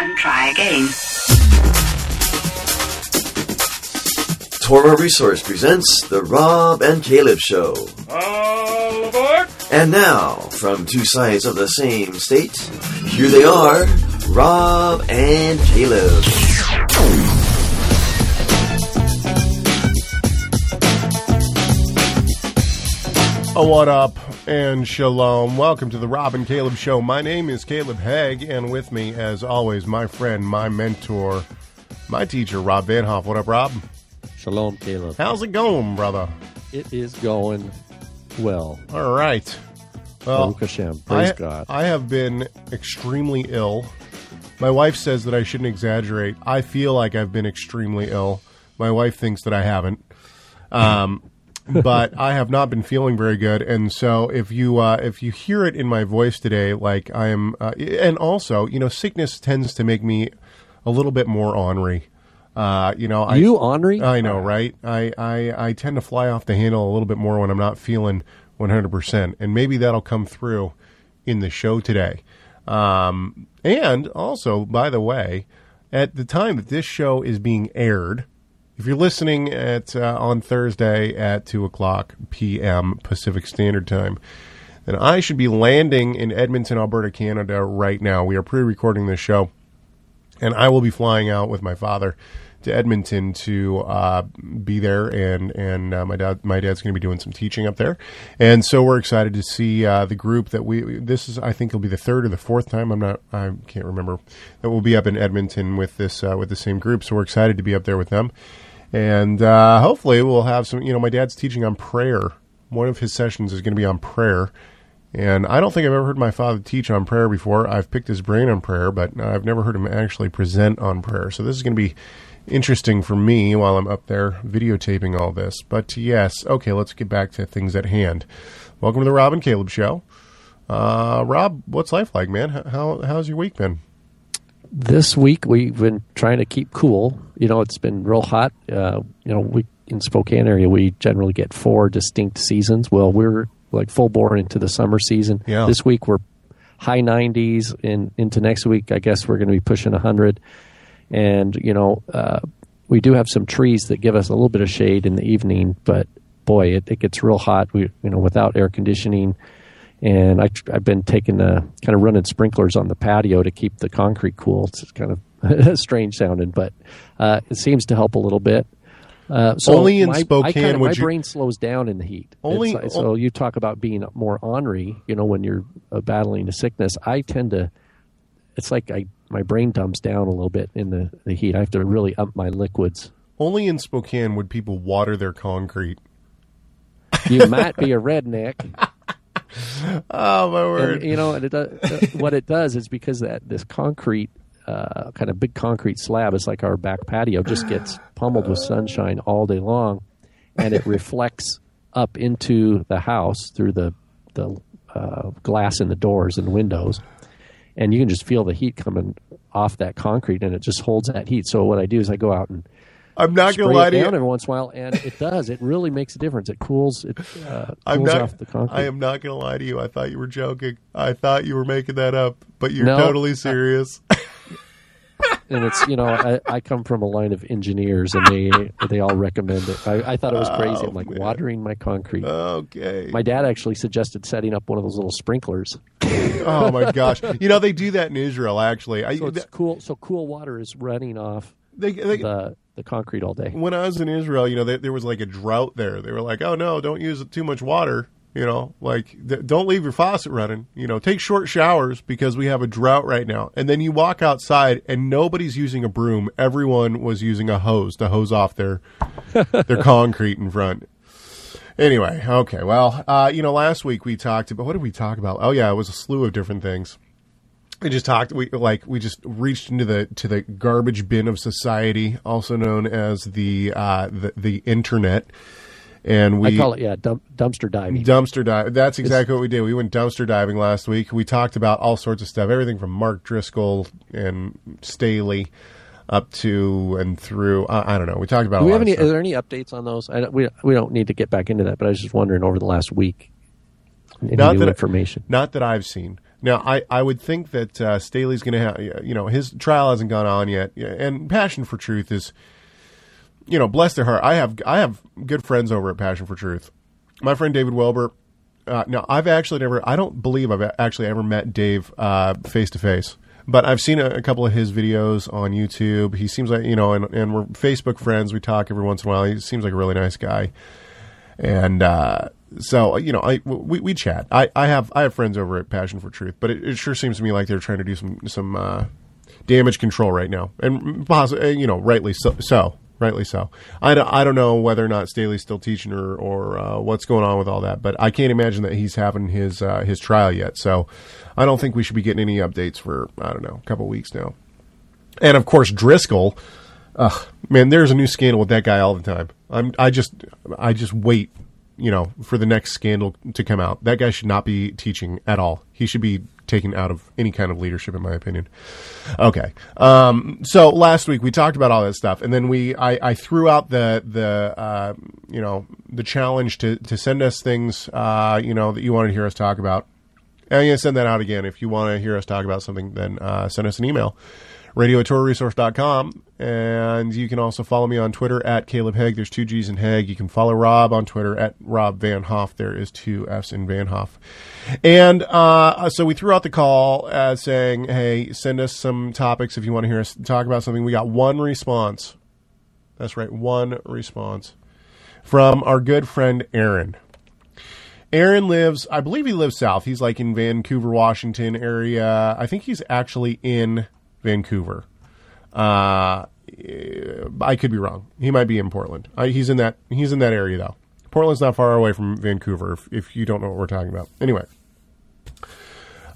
and try again. Torah Resource presents The Rob and Caleb Show. All aboard! And now, from two sides of the same state, here they are, Rob and Caleb. Oh, what up and shalom. Welcome to the Rob and Caleb Show. My name is Caleb Hegg, and with me, as always, my friend, my mentor, my teacher, Rob Van Hoff. What up, Rob? Shalom, Caleb. How's it going, brother? It is going well. All right. Well, Baruch Hashem. Praise I, God. I have been extremely ill. My wife says that I shouldn't exaggerate. I feel like I've been extremely ill. My wife thinks that I haven't. Um, but I have not been feeling very good, and so if you uh, if you hear it in my voice today, like I am, uh, and also you know, sickness tends to make me a little bit more ornery. Uh, you know, I, you, Henri? I know, right? I, I I tend to fly off the handle a little bit more when I'm not feeling 100%, and maybe that'll come through in the show today. Um, and also, by the way, at the time that this show is being aired, if you're listening at uh, on Thursday at two o'clock p.m. Pacific Standard Time, then I should be landing in Edmonton, Alberta, Canada right now. We are pre-recording this show, and I will be flying out with my father to Edmonton to uh, be there, and and uh, my dad my dad's going to be doing some teaching up there, and so we're excited to see uh, the group that we. This is I think it'll be the third or the fourth time. I'm not I can't remember that we'll be up in Edmonton with this uh, with the same group. So we're excited to be up there with them, and uh, hopefully we'll have some. You know, my dad's teaching on prayer. One of his sessions is going to be on prayer. And I don't think I've ever heard my father teach on prayer before. I've picked his brain on prayer, but I've never heard him actually present on prayer. So this is going to be interesting for me while I'm up there videotaping all this. But yes, okay, let's get back to things at hand. Welcome to the Rob and Caleb Show. Uh, Rob, what's life like, man? How how's your week been? This week we've been trying to keep cool. You know, it's been real hot. Uh, you know, we in Spokane area we generally get four distinct seasons. Well, we're like full bore into the summer season. Yeah. This week we're high 90s, and into next week I guess we're going to be pushing 100. And you know, uh, we do have some trees that give us a little bit of shade in the evening, but boy, it, it gets real hot. We you know without air conditioning. And I, I've been taking the kind of running sprinklers on the patio to keep the concrete cool. It's kind of strange sounding, but uh, it seems to help a little bit. Uh, so Only in my, Spokane kinda, would my you- brain slows down in the heat. Only- It's- so you talk about being more ornery. You know, when you're uh, battling a sickness, I tend to. It's like I my brain dumps down a little bit in the, the heat. I have to really up my liquids. Only in Spokane would people water their concrete. You might be a redneck. Oh my word! And, you know, and it does, uh, what it does is because that this concrete, uh, kind of big concrete slab, is like our back patio, just gets pummeled with sunshine all day long, and it reflects up into the house through the the uh, glass in the doors and windows, and you can just feel the heat coming off that concrete, and it just holds that heat. So what I do is I go out and I'm not gonna lie to you. every once in a while, and it does. It really makes a difference. It cools it uh, cools I'm not. off the concrete. I am not going to lie to you. I thought you were joking. I thought you were making that up, but you're No. totally serious. and it's you know I, I come from a line of engineers and they they all recommend it i, I thought it was crazy i'm like Oh, man. watering my concrete okay. my dad actually suggested setting up one of those little sprinklers oh my gosh! You know they do that in Israel. Actually, I, so it's cool so cool water is running off they, they, the the concrete all day when I was in Israel, you know, they, there was like a drought there. They were like, "Oh no, don't use too much water." You know, like th- don't leave your faucet running. You know, take short showers because we have a drought right now. And then you walk outside and nobody's using a broom. Everyone was using a hose to hose off their their concrete in front. Anyway, okay. Well, uh, you know, last week we talked about what did we talk about? Oh yeah, it was a slew of different things. We just talked. We like we just reached into the to the garbage bin of society, also known as the uh, the, the internet. And we i call it yeah dump, dumpster diving dumpster dive. That's exactly what we did. We went dumpster diving last week. We talked about all sorts of stuff, everything from Mark Driscoll and Staley up to and through. I, I don't know. We talked about. do we have any are there any updates on those I don't, we, we don't need to get back into that but i was just wondering over the last week any Not new that information Not that I've seen. Now, I, I would think that uh, Staley's going to have, you know, his trial hasn't gone on yet, and Passion for Truth is, you know, bless their heart. I have I have good friends over at Passion for Truth. My friend David Wilber. Uh, now, I've actually never, I don't believe I've actually ever met Dave face to face, but I've seen a, a, couple of his videos on YouTube. He seems like, you know, and, and we're Facebook friends. We talk every once in a while. He seems like a really nice guy. And, uh, so you know, I we, we chat. I, I have I have friends over at Passion for Truth, but it, it sure seems to me like they're trying to do some some uh, damage control right now, and possibly you know, rightly so, so. Rightly so. I don't, I don't know whether or not Staley's still teaching or, or uh, what's going on with all that, but I can't imagine that he's having his uh, his trial yet. So I don't think we should be getting any updates for I don't know a couple weeks now. And of course Driscoll, ugh, man, there's a new scandal with that guy all the time. I'm I just I just wait you know, for the next scandal to come out. That guy should not be teaching at all. He should be taken out of any kind of leadership, in my opinion. Okay. Um, so last week we talked about all that stuff, and then we I, I threw out the the uh, you know the challenge to to send us things uh, you know that you wanted to hear us talk about. And I'm going to send that out again. If you want to hear us talk about something, then uh, send us an email radio at resource.com. And you can also follow me on Twitter at Caleb Hegg. There's two G's in Hegg. You can follow Rob on Twitter at Rob Van Hoff. There is two F's in Van Hoff. And uh, so we threw out the call uh, saying, hey, send us some topics if you want to hear us talk about something. We got one response. That's right, one response from our good friend Aaron. Aaron lives, I believe he lives south. He's like in Vancouver, Washington area. I think he's actually in Vancouver. Uh, I could be wrong. He might be in Portland. He's in that. He's in that area though. Portland's not far away from Vancouver. If, if you don't know what we're talking about, anyway.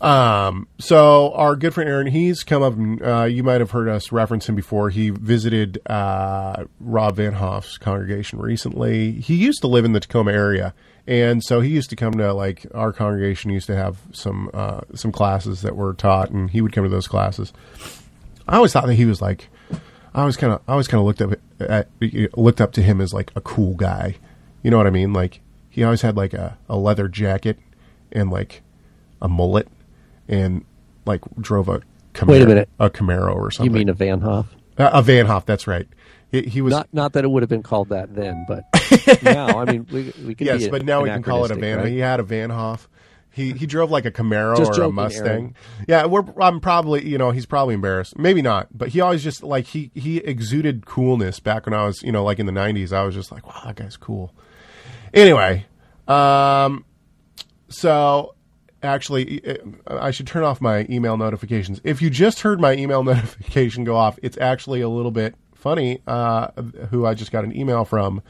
Um, so our good friend Aaron, he's come up. Uh, you might have heard us reference him before. He visited uh, Rob Van Hoff's congregation recently. He used to live in the Tacoma area, and so he used to come to like our congregation used to have some uh, some classes that were taught, and he would come to those classes. I always thought that he was like, I always kind of I always kind of looked up at, looked up to him as like a cool guy. You know what I mean? Like he always had like a, a leather jacket and like a mullet, and like drove a Camaro, wait a minute a Camaro or something. You mean a Van Hoff? Uh, a Van Hoff, that's right. He, he, was not not that it would have been called that then, but now I mean we we can yes, but now we can call it a Van. Right? He had a Van Hoff. He he drove like a Camaro just or joking, a Mustang. Aaron. Yeah, we're I'm probably you know he's probably embarrassed. Maybe not, but he always just like he he exuded coolness back when I was you know like in the '90s. I was just like wow that guy's cool. Anyway, um, so actually I should turn off my email notifications. If you just heard my email notification go off, it's actually a little bit funny. Uh, who I just got an email from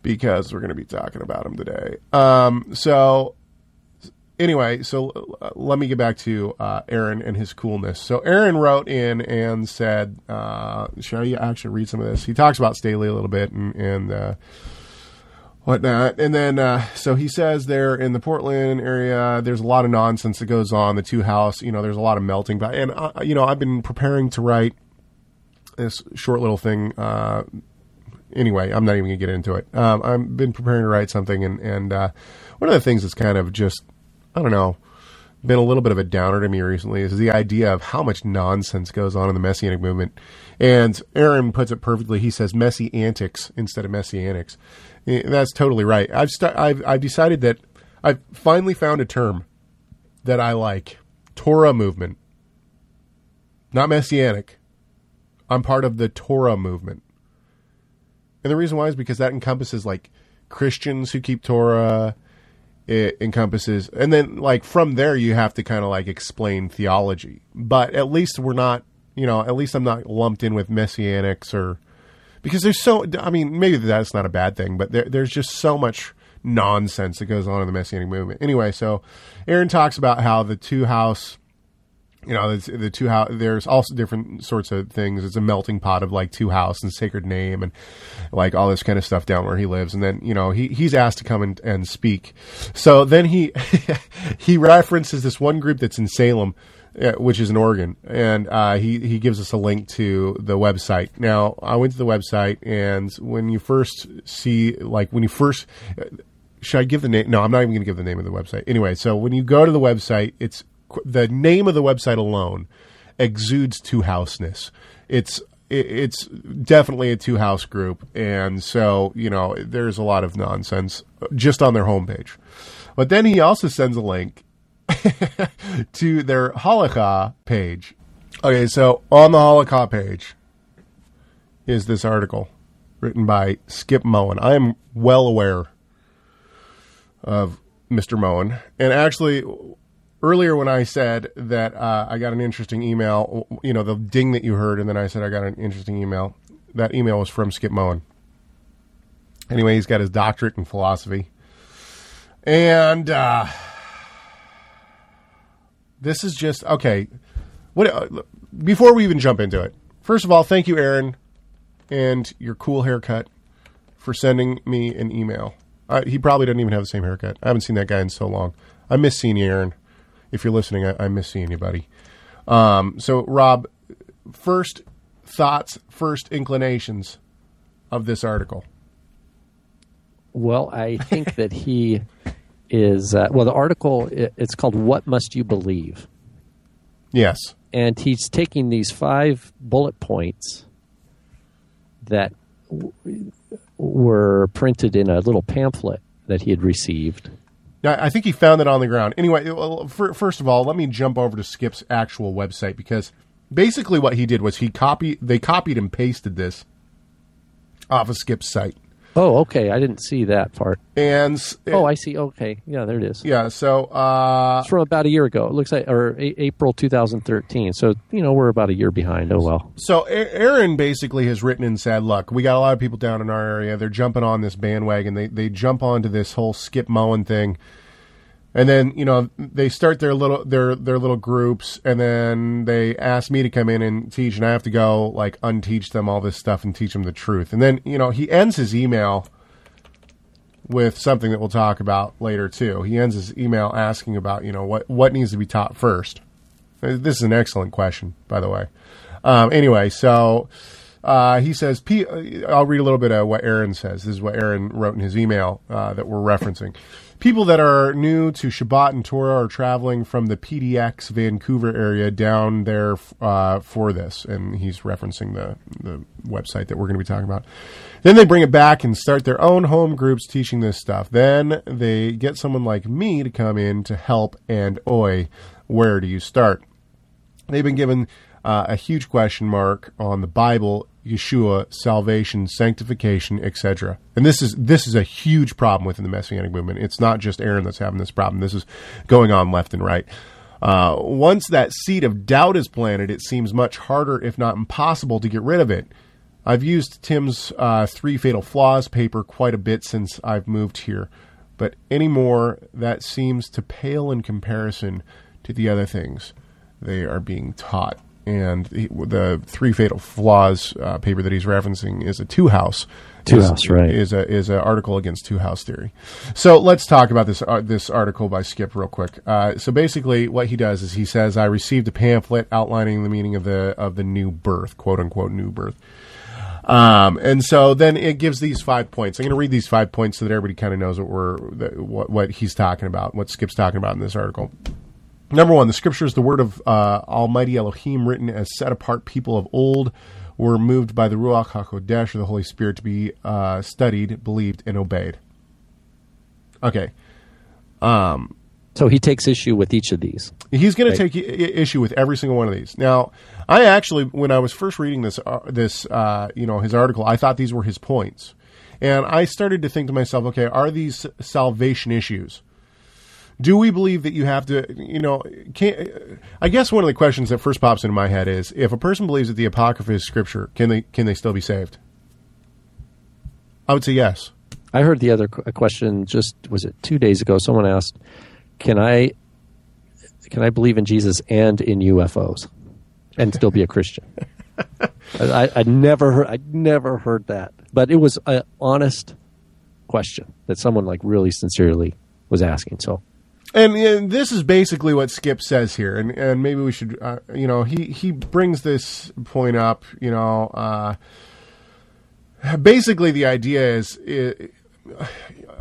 because we're going to be talking about him today. Um, so anyway, so uh, let me get back to uh, Aaron and his coolness. So Aaron wrote in and said, uh, "Shall you actually read some of this?" He talks about Staley a little bit and and uh, whatnot, and then uh, so he says there in the Portland area, there's a lot of nonsense that goes on. The two house, you know, there's a lot of melting. But and uh, you know, I've been preparing to write this short little thing. Uh, anyway, I'm not even gonna get into it. Um, I've been preparing to write something, and and uh, one of the things that's kind of just I don't know been a little bit of a downer to me recently is the idea of how much nonsense goes on in the messianic movement. And Aaron puts it perfectly. He says messy antics instead of messianics. That's totally right. I've st- I've I've decided that I've finally found a term that I like. Torah movement. Not messianic. I'm part of the Torah movement. And the reason why is because that encompasses like Christians who keep Torah. It encompasses, and then like from there, you have to kind of like explain theology. But at least we're not, you know, at least I'm not lumped in with messianics or because there's so. I mean, maybe that's not a bad thing, but there, there's just so much nonsense that goes on in the messianic movement. Anyway, so Aaron talks about how the two house you know, the, two house. There's also different sorts of things. It's a melting pot of like two house and sacred name and like all this kind of stuff down where he lives. And then you know he he's asked to come and, and speak. So then he he references this one group that's in Salem. Uh, which is in Oregon, and uh, he he gives us a link to the website. Now I went to the website, and when you first see, like when you first, should I give the name? No, I'm not even going to give the name of the website. Anyway, so when you go to the website, it's the name of the website alone exudes two houseness. It's it's definitely a two house group, and so you know there's a lot of nonsense just on their homepage. But then he also sends a link to their Halakha page. Okay, so on the Halakha page is this article written by Skip Moen. I am well aware of Mr. Moen, and actually earlier when I said that uh, I got an interesting email, you know, the ding that you heard, and then I said I got an interesting email. That email was from Skip Moen. Anyway, he's got his doctorate in philosophy, and uh, this is just okay. What uh, before we even jump into it? First of all, thank you, Aaron, and your cool haircut for sending me an email. Uh, he probably doesn't even have the same haircut. I haven't seen that guy in so long. I miss seeing you, Aaron. If you're listening, I, I miss seeing you, buddy. Um, so, Rob, first thoughts, first inclinations of this article. Well, I think that he is. Uh, well, the article it's called "What Must You Believe," Yes. and he's taking these five bullet points that w- were printed in a little pamphlet that he had received. I think he found it on the ground. Anyway, uh, well, first of all, let me jump over to Skip's actual website because basically what he did was he copied, they copied and pasted this off of Skip's site, Oh, okay. I didn't see that part. and s- Oh, I see. Okay, yeah, there it is. yeah, so uh, It's from about a year ago. It looks like, or a- April 2013. So you know we're about a year behind. Oh well. So Aaron basically has written and said, "Look, we got a lot of people down in our area. They're jumping on this bandwagon. They they jump onto this whole Skip Moen thing, and then you know they start their little their their little groups, and then they ask me to come in and teach, and I have to go like unteach them all this stuff and teach them the truth. And then you know he ends his email." With something that we'll talk about later too. He ends his email asking about you know what what needs to be taught first. Uh, This is an excellent question, by the way. Um, anyway, so uh, he says, P- uh, I'll read a little bit of what Aaron says. This is what Aaron wrote in his email uh, that we're referencing. People that are new to Shabbat and Torah are traveling from the PDX Vancouver area down there uh, for this. And he's referencing the, the website that we're going to be talking about. Then they bring it back and start their own home groups teaching this stuff. Then they get someone like me to come in to help, and oi, where do you start? they've been given uh, a huge question mark on the Bible, Yeshua, salvation, sanctification, etc. And this is this is a huge problem within the Messianic movement. It's not just Aaron that's having this problem. This is going on left and right. Uh, once that seed of doubt is planted, it seems much harder, if not impossible, to get rid of it. I've used Tim's uh, Three Fatal Flaws paper quite a bit since I've moved here, but anymore, that seems to pale in comparison to the other things they are being taught. And the, the Three Fatal Flaws uh, paper that he's referencing is a two house. Two is, house, right. Is a is an article against two house theory. So let's talk about this uh, this article by Skip real quick. Uh, so basically, what he does is he says, "I received a pamphlet outlining the meaning of the of the new birth, quote unquote new birth." Um, and so then it gives these five points. I'm going to read these five points so that everybody kind of knows what we're what what he's talking about, what Skip's talking about in this article. Number one, the scripture is the word of uh, Almighty Elohim, written as set apart people of old, were moved by the Ruach HaKodesh, or the Holy Spirit, to be uh, studied, believed, and obeyed. Okay. So he takes issue with each of these. He's going Right. to take I- issue with every single one of these. Now, I actually, when I was first reading this, uh, this, uh, you know, his article, I thought these were his points, and I started to think to myself, okay, are these salvation issues? Do we believe that you have to, you know, can I guess one of the questions that first pops into my head is, if a person believes that the apocrypha is scripture, can they can they still be saved? I would say yes. I heard the other qu- question just was it two days ago. Someone asked, "Can I can I believe in Jesus and in UFOs and still be a Christian?" I, I never heard, I never heard that, but it was an honest question that someone like really sincerely was asking. So And, and this is basically what Skip says here, and, and maybe we should, uh, you know, he, he brings this point up, you know, uh, basically the idea is,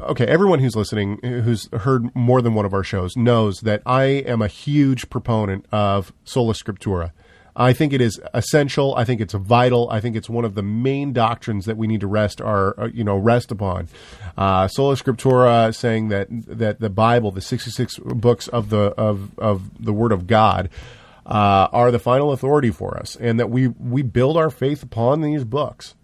okay, everyone who's listening, who's heard more than one of our shows, knows that I am a huge proponent of sola scriptura. I think it is essential. I think it's vital. I think it's one of the main doctrines that we need to rest our, uh, you know, rest upon. Uh, sola scriptura, saying that that the Bible, the sixty-six books of the of of the Word of God, uh, are the final authority for us, and that we we build our faith upon these books.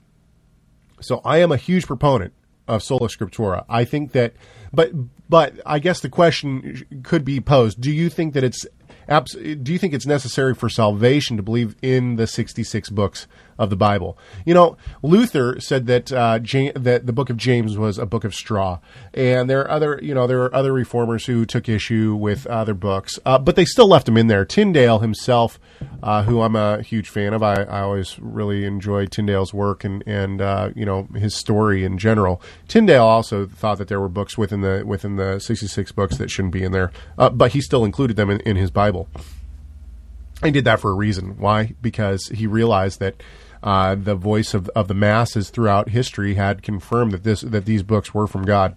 So I am a huge proponent of sola scriptura. I think that, but but I guess the question could be posed: Do you think that it's abs- do you think it's necessary for salvation to believe in the 66 books of the Bible? You know, Luther said that uh, that the book of James was a book of straw, and there are other you know there are other reformers who took issue with other books, uh, but they still left them in there. Tyndale himself, uh, who I'm a huge fan of, I, I always really enjoy Tyndale's work and and uh, you know his story in general. Tyndale also thought that there were books within the within the 66 books that shouldn't be in there, uh, but he still included them in, in his Bible. And he did that for a reason. Why? Because he realized that uh, the voice of, of the masses throughout history had confirmed that this that these books were from God.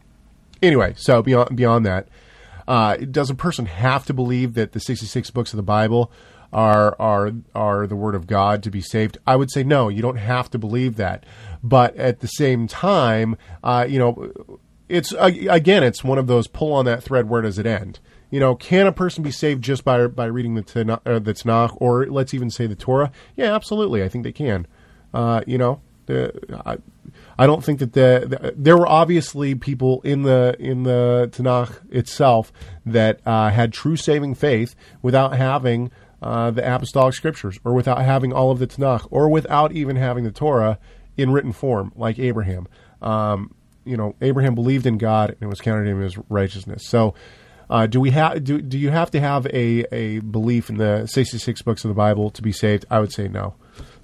Anyway, so beyond beyond that, uh, does a person have to believe that the sixty six books of the Bible are are are the word of God to be saved? I would say no. You don't have to believe that, but at the same time, uh, you know, it's again, it's one of those pull on that thread. Where does it end? You know, can a person be saved just by by reading the Tanakh, uh, the Tanakh or let's even say the Torah? Yeah, absolutely. I think they can. Uh, you know, the, I, I don't think that the, the there were obviously people in the in the Tanakh itself that uh, had true saving faith without having uh, the apostolic scriptures or without having all of the Tanakh or without even having the Torah in written form, like Abraham. Um, you know, Abraham believed in God and it was counted him as righteousness. So. Uh, do we have do, do you have to have a, a belief in the sixty six books of the Bible to be saved? I would say no.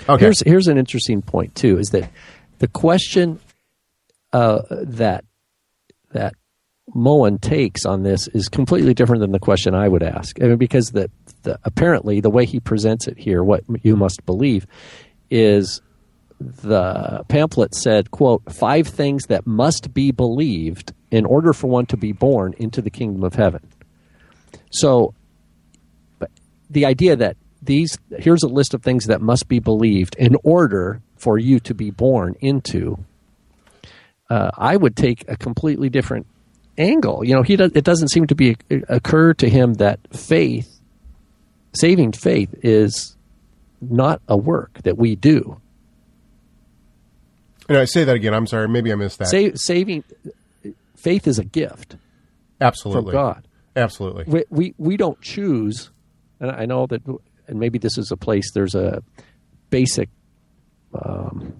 Okay. Here's here's an interesting point too: is that the question uh, that that Moen takes on this is completely different than the question I would ask. I mean, because the, the apparently the way he presents it here, what you must believe, is the pamphlet said, "quote five things that must be believed in order for one to be born into the kingdom of heaven." So, the idea that these here's a list of things that must be believed in order for you to be born into. Uh, I would take a completely different angle. You know, he does, it doesn't seem to be occur to him that faith, saving faith, is not a work that we do. And I say that again. I'm sorry. Maybe I missed that. Sa- saving faith is a gift Absolutely. from God. Absolutely. we, we we don't choose and i know that and maybe this is a place there's a basic um,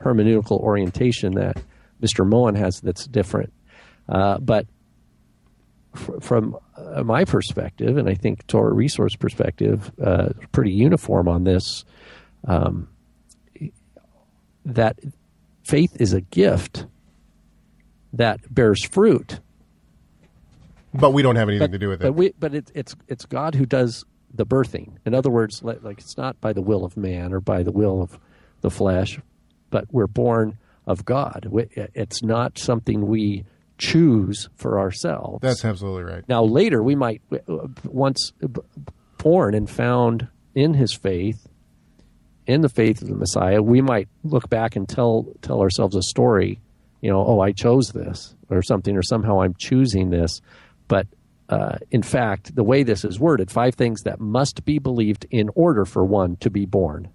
hermeneutical orientation that mr moen has that's different uh, but fr- from uh, my perspective and i think torah resource perspective uh, pretty uniform on this um, that faith is a gift that bears fruit But we don't have anything to do with but it. we, but it, it's it's God who does the birthing. In other words, like, like it's not by the will of man or by the will of the flesh, but we're born of God. It's not something we choose for ourselves. That's absolutely right. now later we might once born and found in His faith, in the faith of the Messiah, we might look back and tell tell ourselves a story. You know, oh, I chose this or something, or somehow I'm choosing this. But uh, in fact, the way this is worded, five things that must be believed in order for one to be born.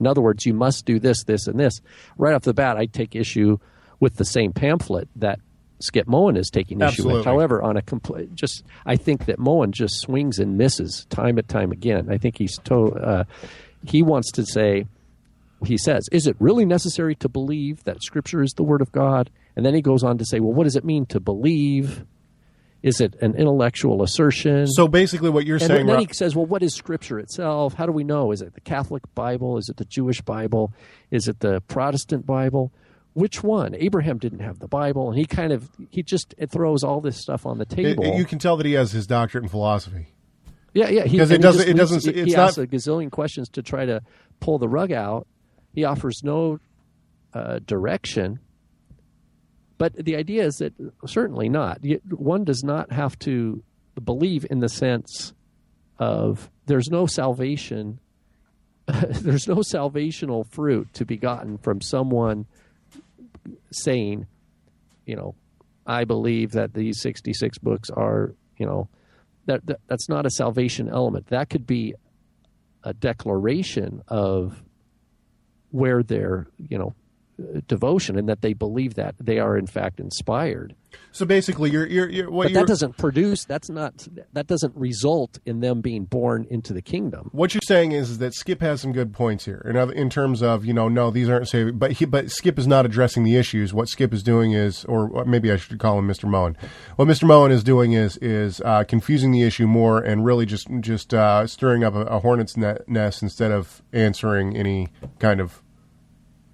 In other words, you must do this, this, and this. Right off the bat, I take issue with the same pamphlet that Skip Moen is taking issue with. However, on a complete, just I think that Moen just swings and misses time and time again. I think he's to, uh, he wants to say, he says, is it really necessary to believe that Scripture is the Word of God? And then he goes on to say, well, what does it mean to believe? Is it an intellectual assertion? So basically, what you're and saying, And then he says, well, what is Scripture itself? How do we know? Is it the Catholic Bible? Is it the Jewish Bible? Is it the Protestant Bible? Which one? Abraham didn't have the Bible, and he kind of he just it throws all this stuff on the it- table. it- you can tell that he has his doctorate in philosophy. Yeah, yeah. He, 'Cause it doesn't- just it leaves- doesn't- He, it's he not- asks a gazillion questions to try to pull the rug out. He offers no uh, direction. but the idea is that certainly not. One does not have to believe in the sense of there's no salvation. there's no salvational fruit to be gotten from someone saying, you know, I believe that these 66 books are, you know, that, that that's not a salvation element. That could be a declaration of where their, you know, devotion and that they believe that they are in fact inspired. So basically, you're you're, you're what But you're that doesn't produce. That's not. That doesn't result in them being born into the kingdom. what you're saying is, is that Skip has some good points here. In, other, in terms of you know, no, these aren't saved. But he, but Skip is not addressing the issues. What Skip is doing is, or maybe I should call him Mr. Moen. What Mr. Moen is doing is is uh, confusing the issue more and really just just uh, stirring up a, a hornet's ne- nest instead of answering any kind of.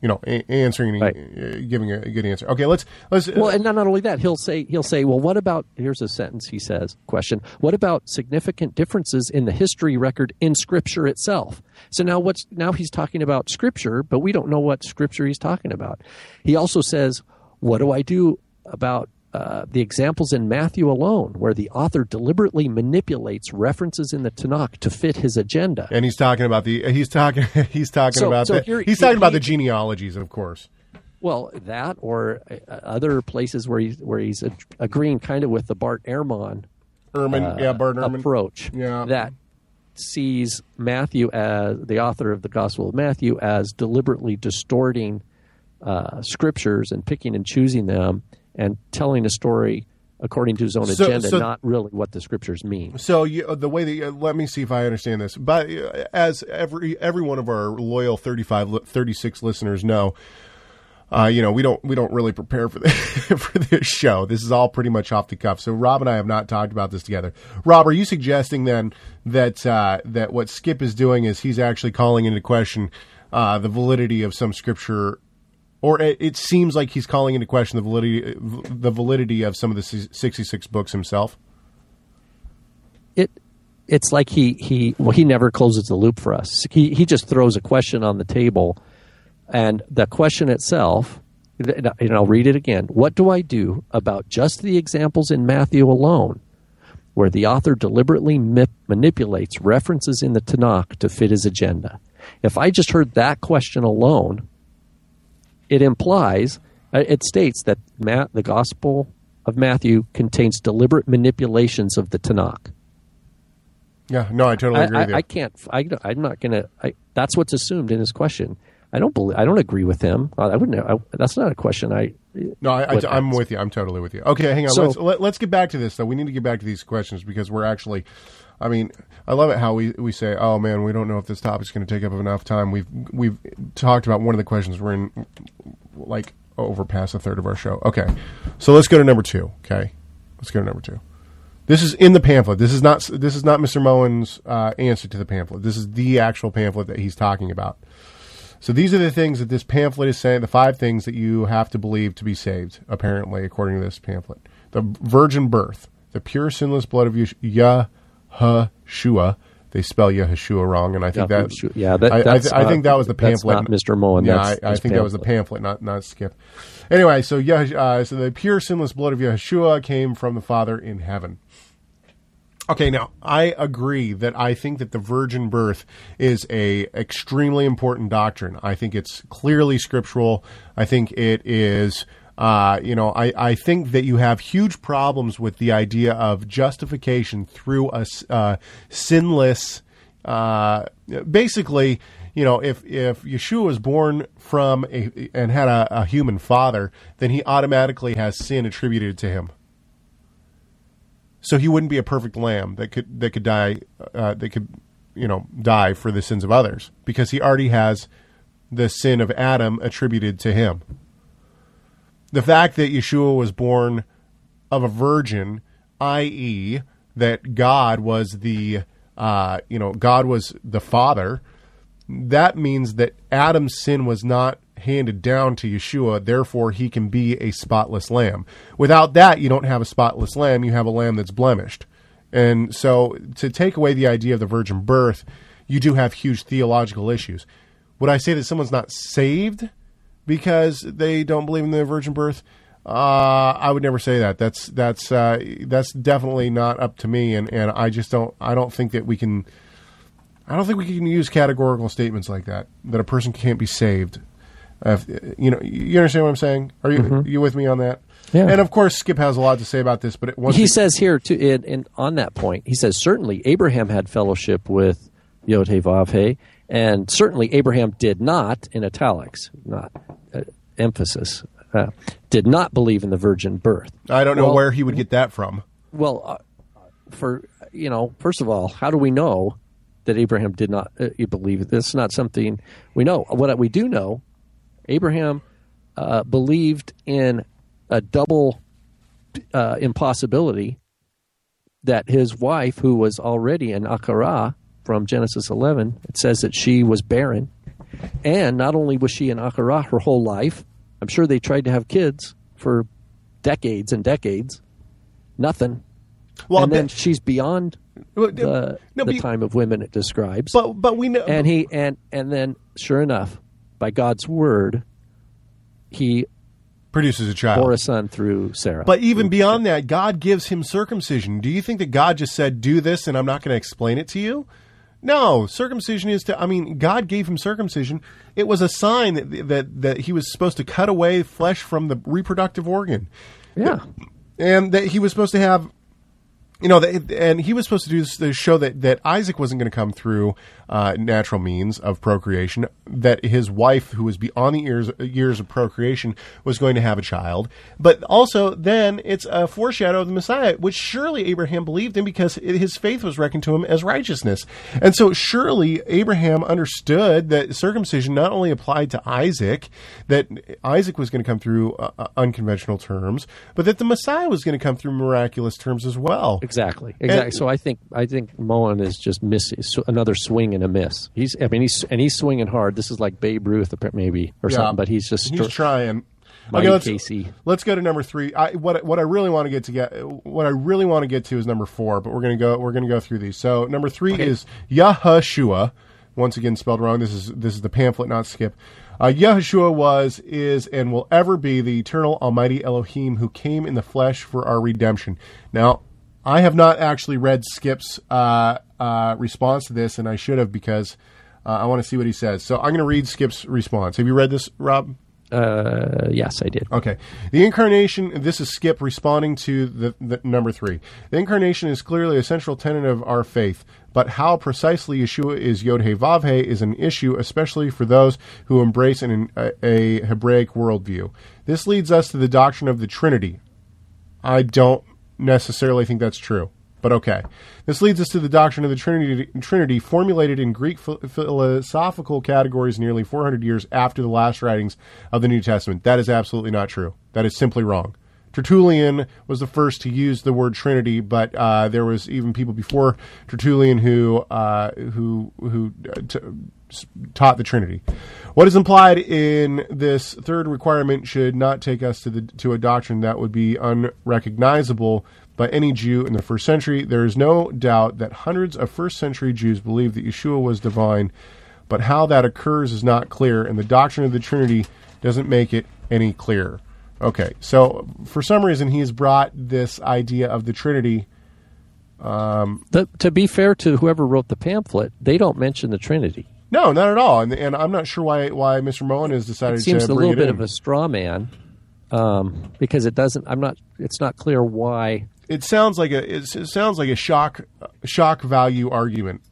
You know, a- answering, Right. uh, giving a good answer. Okay, let's let's. Well, and not, not only that, he'll say he'll say, "Well, what about?" Here's a sentence he says. Question: What about significant differences in the history record in Scripture itself? So now, what's now he's talking about Scripture, but we don't know what Scripture he's talking about. He also says, "What do I do about?" Uh, the examples in Matthew alone, where the author deliberately manipulates references in the Tanakh to fit his agenda. and he's talking about the he's talking he's talking So- about so the, here- he's talking he- about the genealogies, of course. Well, that or uh, other places where he's where he's ag- agreeing kind of with the Bart Ehrman Ehrman, yeah, Bart Ehrman. approach Yeah. that sees Matthew as the author of the Gospel of Matthew as deliberately distorting uh, scriptures and picking and choosing them and telling a story according to his own So- agenda, so- not really what the scriptures mean. So you, uh, the way that you, let me see if I understand this, but uh, as every every one of our loyal 35 36 listeners know, uh, you know we don't we don't really prepare for this, for this show. This is all pretty much off the cuff. So Rob and I have not talked about this together. Rob, are you suggesting then that uh, that what Skip is doing is he's actually calling into question uh, the validity of some scripture? Or it, seems like he's calling into question the validity the validity of some of the sixty six books himself. it it's like he he well he never closes the loop for us. He he just throws a question on the table, and the question itself, and I'll read it again. What do I do about just the examples in Matthew alone, where the author deliberately manipulates references in the Tanakh to fit his agenda? If I just heard that question alone, it implies uh, it states that Matt, the Gospel of Matthew contains deliberate manipulations of the Tanakh. Yeah, no, I totally I, agree with you. I, I can't. I, I'm not gonna. I, that's what's assumed in his question. I don't believe. I don't agree with him. I, I wouldn't. I, that's not a question. I. no, I, I, am with you. I'm totally with you. Okay, hang on. So- let's let, let's get back to this though. We need to get back to these questions because we're actually. I mean, I love it how we, we say, "Oh man, we don't know if this topic's going to take up enough time." We've we've talked about one of the questions. We're in like over past a third of our show. Okay, so let's go to number two. Okay, let's go to number two. This is in the pamphlet. This is not this is not Mr. Moen's uh, answer to the pamphlet. This is the actual pamphlet that he's talking about. So these are the things that this pamphlet is saying. The five things that you have to believe to be saved, apparently, according to this pamphlet: the virgin birth, the pure sinless blood of Yesh- Yahushua. They spell Yahushua wrong, and I think that Yahushua. Yeah, that- I, I, th- I think that was the pamphlet. not Mr. Mullen. Yeah, that's I, I think that was the pamphlet. pamphlet, not not Skip. Anyway, so yeah, uh, so the pure sinless blood of Yeshua came from the Father in heaven. Okay, now I agree that I think that the virgin birth is a extremely important doctrine. I think it's clearly scriptural. I think it is. Uh, you know, I, I think that you have huge problems with the idea of justification through a uh, sinless. Uh, basically, you know, if if Yeshua was born from a and had a, a human father, then he automatically has sin attributed to him so he wouldn't be a perfect lamb that could that could die uh, that could you know die for the sins of others because he already has the sin of Adam attributed to him. The fact that Yeshua was born of a virgin, i.e., that God was the uh, you know God was the father, that means that Adam's sin was not handed down to Yeshua, therefore he can be a spotless lamb. Without that, you don't have a spotless lamb, you have a lamb that's blemished. And so to take away the idea of the virgin birth, you do have huge theological issues. Would I say that someone's not saved because they don't believe in the virgin birth? Uh, I would never say that. That's that's uh, that's definitely not up to me, and, and I just don't. I don't think that we can. I don't think we can use categorical statements like that. That a person can't be saved. Uh, if- you know, you understand what I'm saying? Are you you with me on that? Yeah. And of course, Skip has a lot to say about this, but once he it- says here too, and, and on that point, he says certainly Abraham had fellowship with Yod He Vav He, and certainly Abraham did not, in italics, not uh, emphasis, uh, did not believe in the virgin birth. I don't know Well- where he would get that from. Well, uh, for you know, first of all, how do we know that Abraham did not uh, believe this? is not something we know. What we do know, Abraham uh, believed in a double uh, impossibility that his wife, who was already an Akara from Genesis 11, it says that she was barren, and not only was she an Akara her whole life, I'm sure they tried to have kids for decades and decades, nothing Well, and then she's beyond the, no, the time of women it describes. But but we know. and he and and then sure enough, by God's word, he produces a child. bore a son through Sarah. But even beyond that, God gives him circumcision. Do you think that God just said, "Do this," and I'm not going to explain it to you? No, circumcision is to. I mean, God gave him circumcision. It was a sign that that that he was supposed to cut away flesh from the reproductive organ, yeah, and that he was supposed to have. You know, and he was supposed to do this to show that, that Isaac wasn't going to come through uh, natural means of procreation. That his wife, who was beyond the years years of procreation, was going to have a child. But also, then it's a foreshadow of the Messiah, which surely Abraham believed in because his faith was reckoned to him as righteousness. And so, surely Abraham understood that circumcision not only applied to Isaac, that Isaac was going to come through uh, uh, unconventional terms, but that the Messiah was going to come through miraculous terms as well. Exactly. Exactly. So I think I think Moen is just missing so another swing and a miss. He's I mean he's and he's swinging hard. This is like Babe Ruth maybe or Yeah. something, but he's just He's trying. Mighty let's, Casey. let's go to number three. I, what what I really want to get to get what I really want to get to is number four, but we're gonna go we're gonna go through these. So number three is Yahushua, once again spelled wrong. This is this is the pamphlet, not skip. Uh, Yahushua was, is, and will ever be the eternal Almighty Elohim who came in the flesh for our redemption. Now, I have not actually read Skip's uh, uh, response to this, and I should have because uh, I want to see what he says. So I'm going to read Skip's response. Have you read this, Rob? uh, yes, I did. Okay. The incarnation, this is Skip responding to the, the number three. The incarnation is clearly a central tenet of our faith, but how precisely Yeshua is Yod He Vav He is an issue, especially for those who embrace an, a, a Hebraic worldview. This leads us to the doctrine of the Trinity. I don't necessarily think that's true, but okay. This leads us to the doctrine of the Trinity, Trinity formulated in Greek ph- philosophical categories nearly 400 years after the last writings of the New Testament. That is absolutely not true. That is simply wrong. Tertullian was the first to use the word Trinity, but uh, there was even people before Tertullian who uh, who who uh, t- taught the Trinity. What is implied in this third requirement should not take us to the to a doctrine that would be unrecognizable by any Jew in the first century. There is no doubt that hundreds of first century Jews believed that Yeshua was divine, but how that occurs is not clear, and the doctrine of the Trinity doesn't make it any clearer. Okay, so for some reason he has brought this idea of the Trinity. Um, the, to be fair to whoever wrote the pamphlet, they don't mention the Trinity. No, not at all, and, and I'm not sure why why Mr. Moen has decided It seems to a little it bit in. of a straw man um, because it doesn't. I'm not. It's not clear why. it sounds like a it's, it sounds like a shock shock value argument.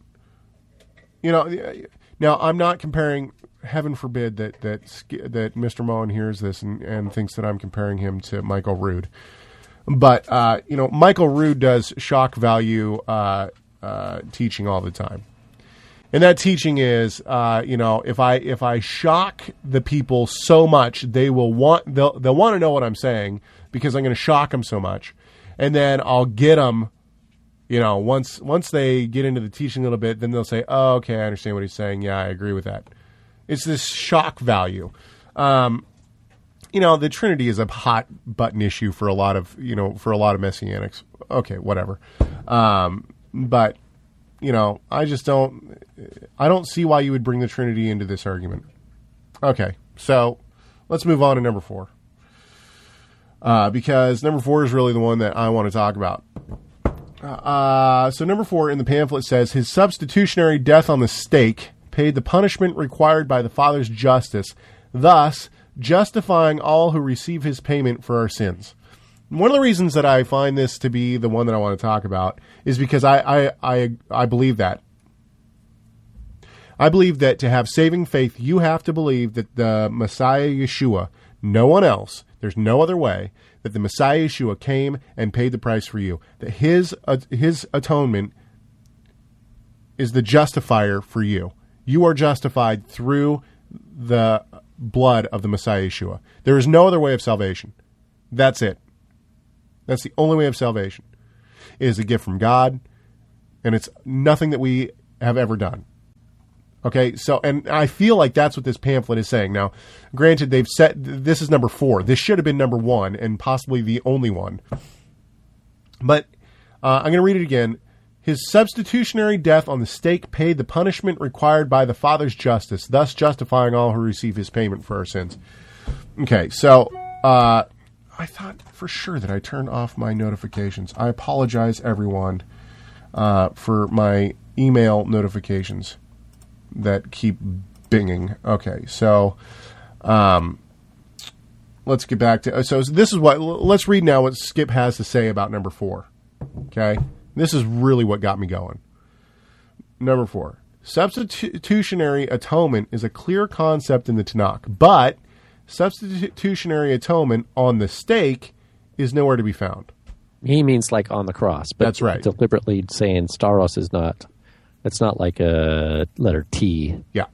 You know, now I'm not comparing. Heaven forbid that that that Mr. Moen hears this and, and thinks that I'm comparing him to Michael Rood. But uh, you know, Michael Rood does shock value uh, uh, teaching all the time, and that teaching is, uh, you know, if I if I shock the people so much, they will want they'll they'll want to know what I'm saying because I'm going to shock them so much, and then I'll get them. You know, once once they get into the teaching a little bit, then they'll say, "Oh, okay, I understand what he's saying. Yeah, I agree with that." It's this shock value. Um, you know, the Trinity is a hot button issue for a lot of you know for a lot of messianics. Okay, whatever. Um, but you know, I just don't. I don't see why you would bring the Trinity into this argument. Okay, so let's move on to number four. uh, because number four is really the one that I want to talk about. Uh, so number four in the pamphlet says his substitutionary death on the stake paid the punishment required by the Father's justice, thus justifying all who receive his payment for our sins. One of the reasons that I find this to be the one that I want to talk about is because I I, I, I believe that. I believe that to have saving faith, you have to believe that the Messiah Yeshua, no one else, there's no other way, that the Messiah Yeshua came and paid the price for you. That his uh, his atonement is the justifier for you. You are justified through the blood of the Messiah Yeshua. There is no other way of salvation. That's it. That's the only way of salvation. It is a gift from God, and it's nothing that we have ever done. Okay, so and I feel like that's what this pamphlet is saying. Now, granted, they've set this is number four. This should have been number one and possibly the only one. But uh, I'm going to read it again. His substitutionary death on the stake paid the punishment required by the Father's justice, thus justifying all who receive his payment for our sins. Okay, so uh, I thought for sure that I turned off my notifications. I apologize, everyone, uh, for my email notifications that keep binging. Okay, so um, let's get back to. So this is what. Let's read now what Skip has to say about number four. Okay, this is really what got me going. Number four. Substitutionary atonement is a clear concept in the Tanakh, but substitutionary atonement on the stake is nowhere to be found. He means like on the cross, but That's right. Deliberately saying stauros is not. It's not like a letter T. Yeah.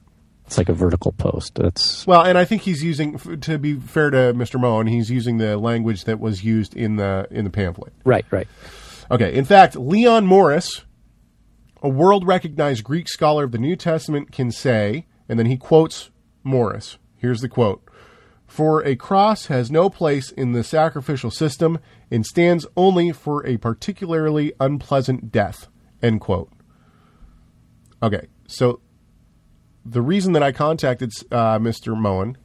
It's like a vertical post. That's Well, and I think he's using, to be fair to Mr. Moen, he's using the language that was used in the in the pamphlet. right, right. Okay. In fact, Leon Morris, a world recognized Greek scholar of the New Testament, can say, and then he quotes Morris. Here's the quote For a cross has no place in the sacrificial system and stands only for a particularly unpleasant death. End quote. Okay. So the reason that I contacted uh, Mr. Moen,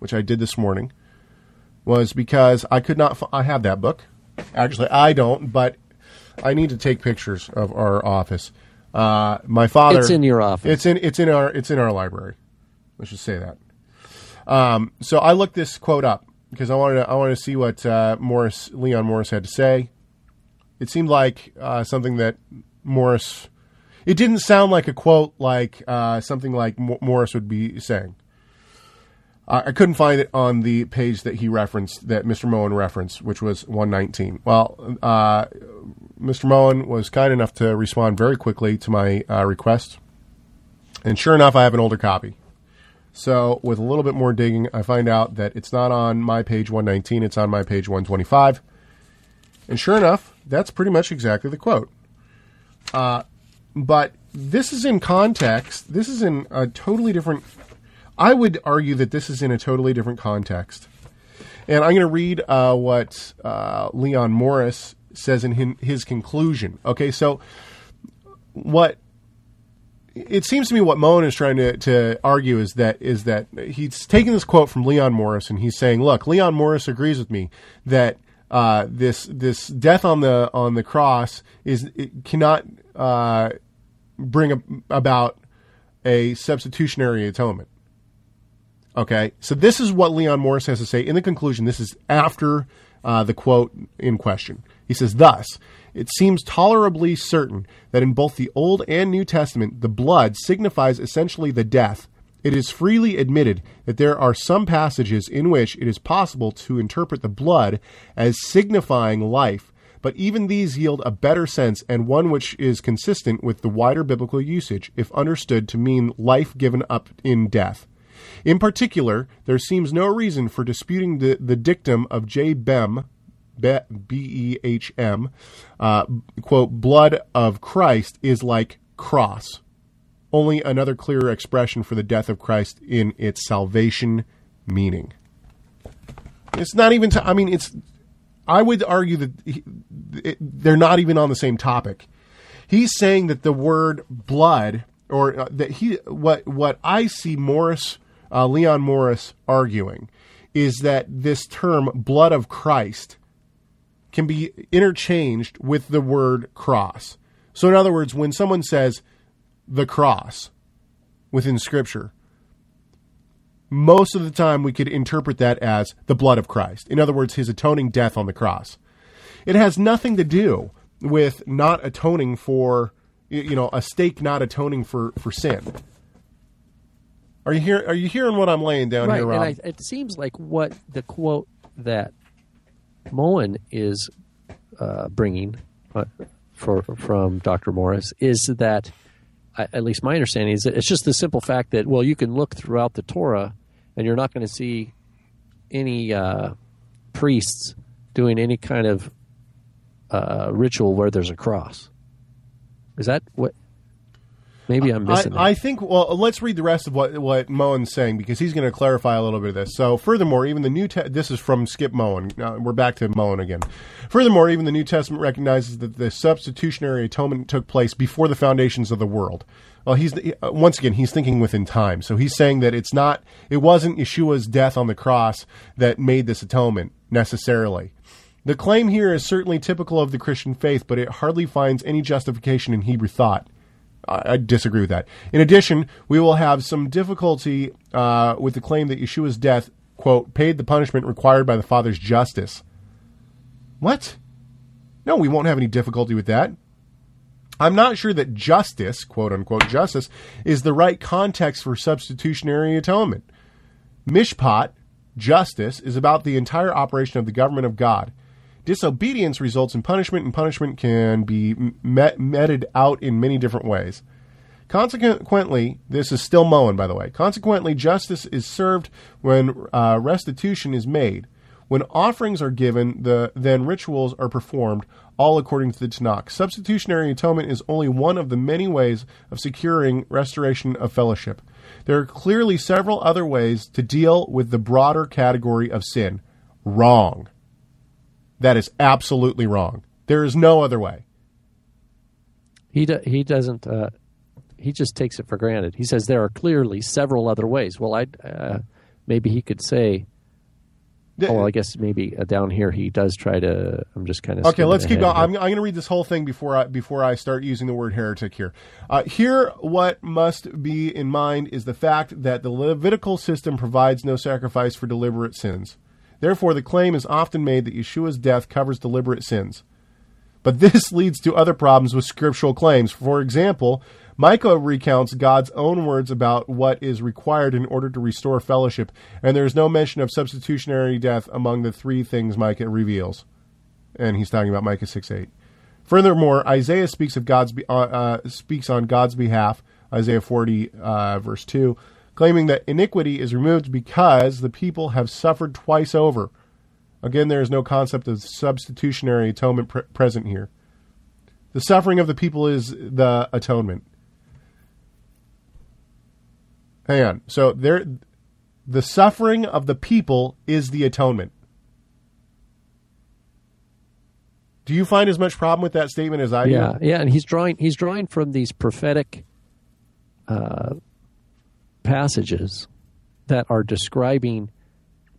which I did this morning, was because I could not. F- I have that book. Actually, I don't, but I need to take pictures of our office. Uh, my father. It's in your office. It's in. It's in our. It's in our library. Let's just say that. Um, so I looked this quote up because I wanted. To, I wanted to see what uh, Morris Leon Morris had to say. It seemed like uh, something that Morris. It didn't sound like a quote like uh, something like Mo- Morris would be saying. I I couldn't find it on the page that he referenced, that Mr. Moen referenced, which was 119. Well, uh, Mr. Moen was kind enough to respond very quickly to my uh, request. And sure enough, I have an older copy. So, with a little bit more digging, I find out that it's not on my page 119, it's on my page 125. And sure enough, that's pretty much exactly the quote. Uh, but this is in context. This is in a totally different. I would argue that this is in a totally different context. And I'm going to read uh, what uh, Leon Morris says in his conclusion. Okay, so what it seems to me what Moen is trying to, to argue is that is that he's taking this quote from Leon Morris and he's saying, "Look, Leon Morris agrees with me that uh, this this death on the on the cross is cannot uh, bring a, about a substitutionary atonement." Okay, so this is what Leon Morris has to say in the conclusion. This is after uh, the quote in question. He says, Thus, it seems tolerably certain that in both the Old and New Testament, the blood signifies essentially the death. It is freely admitted that there are some passages in which it is possible to interpret the blood as signifying life, but even these yield a better sense and one which is consistent with the wider biblical usage if understood to mean life given up in death. In particular, there seems no reason for disputing the, the dictum of J. Behm, B E H M, uh, quote, blood of Christ is like cross. Only another clearer expression for the death of Christ in its salvation meaning. It's not even, to, I mean, it's, I would argue that he, it, they're not even on the same topic. He's saying that the word blood, or uh, that he, what, what I see Morris uh, Leon Morris arguing is that this term blood of Christ can be interchanged with the word cross. So, in other words, when someone says the cross within Scripture, most of the time we could interpret that as the blood of Christ. In other words, his atoning death on the cross. It has nothing to do with not atoning for, you know, a stake not atoning for, for sin. Are you hear, Are you hearing what I'm laying down right, here, Rob? and I, it seems like what the quote that Moen is uh, bringing uh, for from Dr. Morris is that, at least my understanding is that it's just the simple fact that well, you can look throughout the Torah, and you're not going to see any uh, priests doing any kind of uh, ritual where there's a cross. Is that what? Maybe I'm missing. I, I think. Well, let's read the rest of what what Moen's saying because he's going to clarify a little bit of this. So, furthermore, even the New Te- this is from Skip Moen. Uh, we're back to Moen again. Furthermore, even the New Testament recognizes that the substitutionary atonement took place before the foundations of the world. Well, he's uh, once again he's thinking within time. So he's saying that it's not it wasn't Yeshua's death on the cross that made this atonement necessarily. The claim here is certainly typical of the Christian faith, but it hardly finds any justification in Hebrew thought. I disagree with that. In addition, we will have some difficulty uh, with the claim that Yeshua's death, quote, paid the punishment required by the Father's justice. What? No, we won't have any difficulty with that. I'm not sure that justice, quote unquote, justice, is the right context for substitutionary atonement. Mishpat, justice, is about the entire operation of the government of God. Disobedience results in punishment, and punishment can be met, meted out in many different ways. Consequently, this is still Moen, by the way. Consequently, justice is served when uh, restitution is made. When offerings are given, the then rituals are performed, all according to the Tanakh. Substitutionary atonement is only one of the many ways of securing restoration of fellowship. There are clearly several other ways to deal with the broader category of sin. Wrong. That is absolutely wrong. There is no other way. He do, he doesn't. Uh, he just takes it for granted. He says there are clearly several other ways. Well, I uh, maybe he could say. Oh, well, I guess maybe uh, down here he does try to. I'm just kind of Okay, let's keep going. I'm, I'm going to read this whole thing before I before I start using the word heretic here. Uh, here, what must be in mind is the fact that the Levitical system provides no sacrifice for deliberate sins. Therefore, the claim is often made that Yeshua's death covers deliberate sins. But this leads to other problems with scriptural claims. For example, Micah recounts God's own words about what is required in order to restore fellowship, and there is no mention of substitutionary death among the three things Micah reveals. And he's talking about Micah 6 8. Furthermore, Isaiah speaks of God's uh, uh, speaks on God's behalf, Isaiah 40 uh, verse 2, claiming that iniquity is removed because the people have suffered twice over. Again, there is no concept of substitutionary atonement pre- present here. The suffering of the people is the atonement. Hang on. So there, the suffering of the people is the atonement. Do you find as much problem with that statement as I Yeah, do? yeah, and he's drawing he's drawing from these prophetic uh, passages that are describing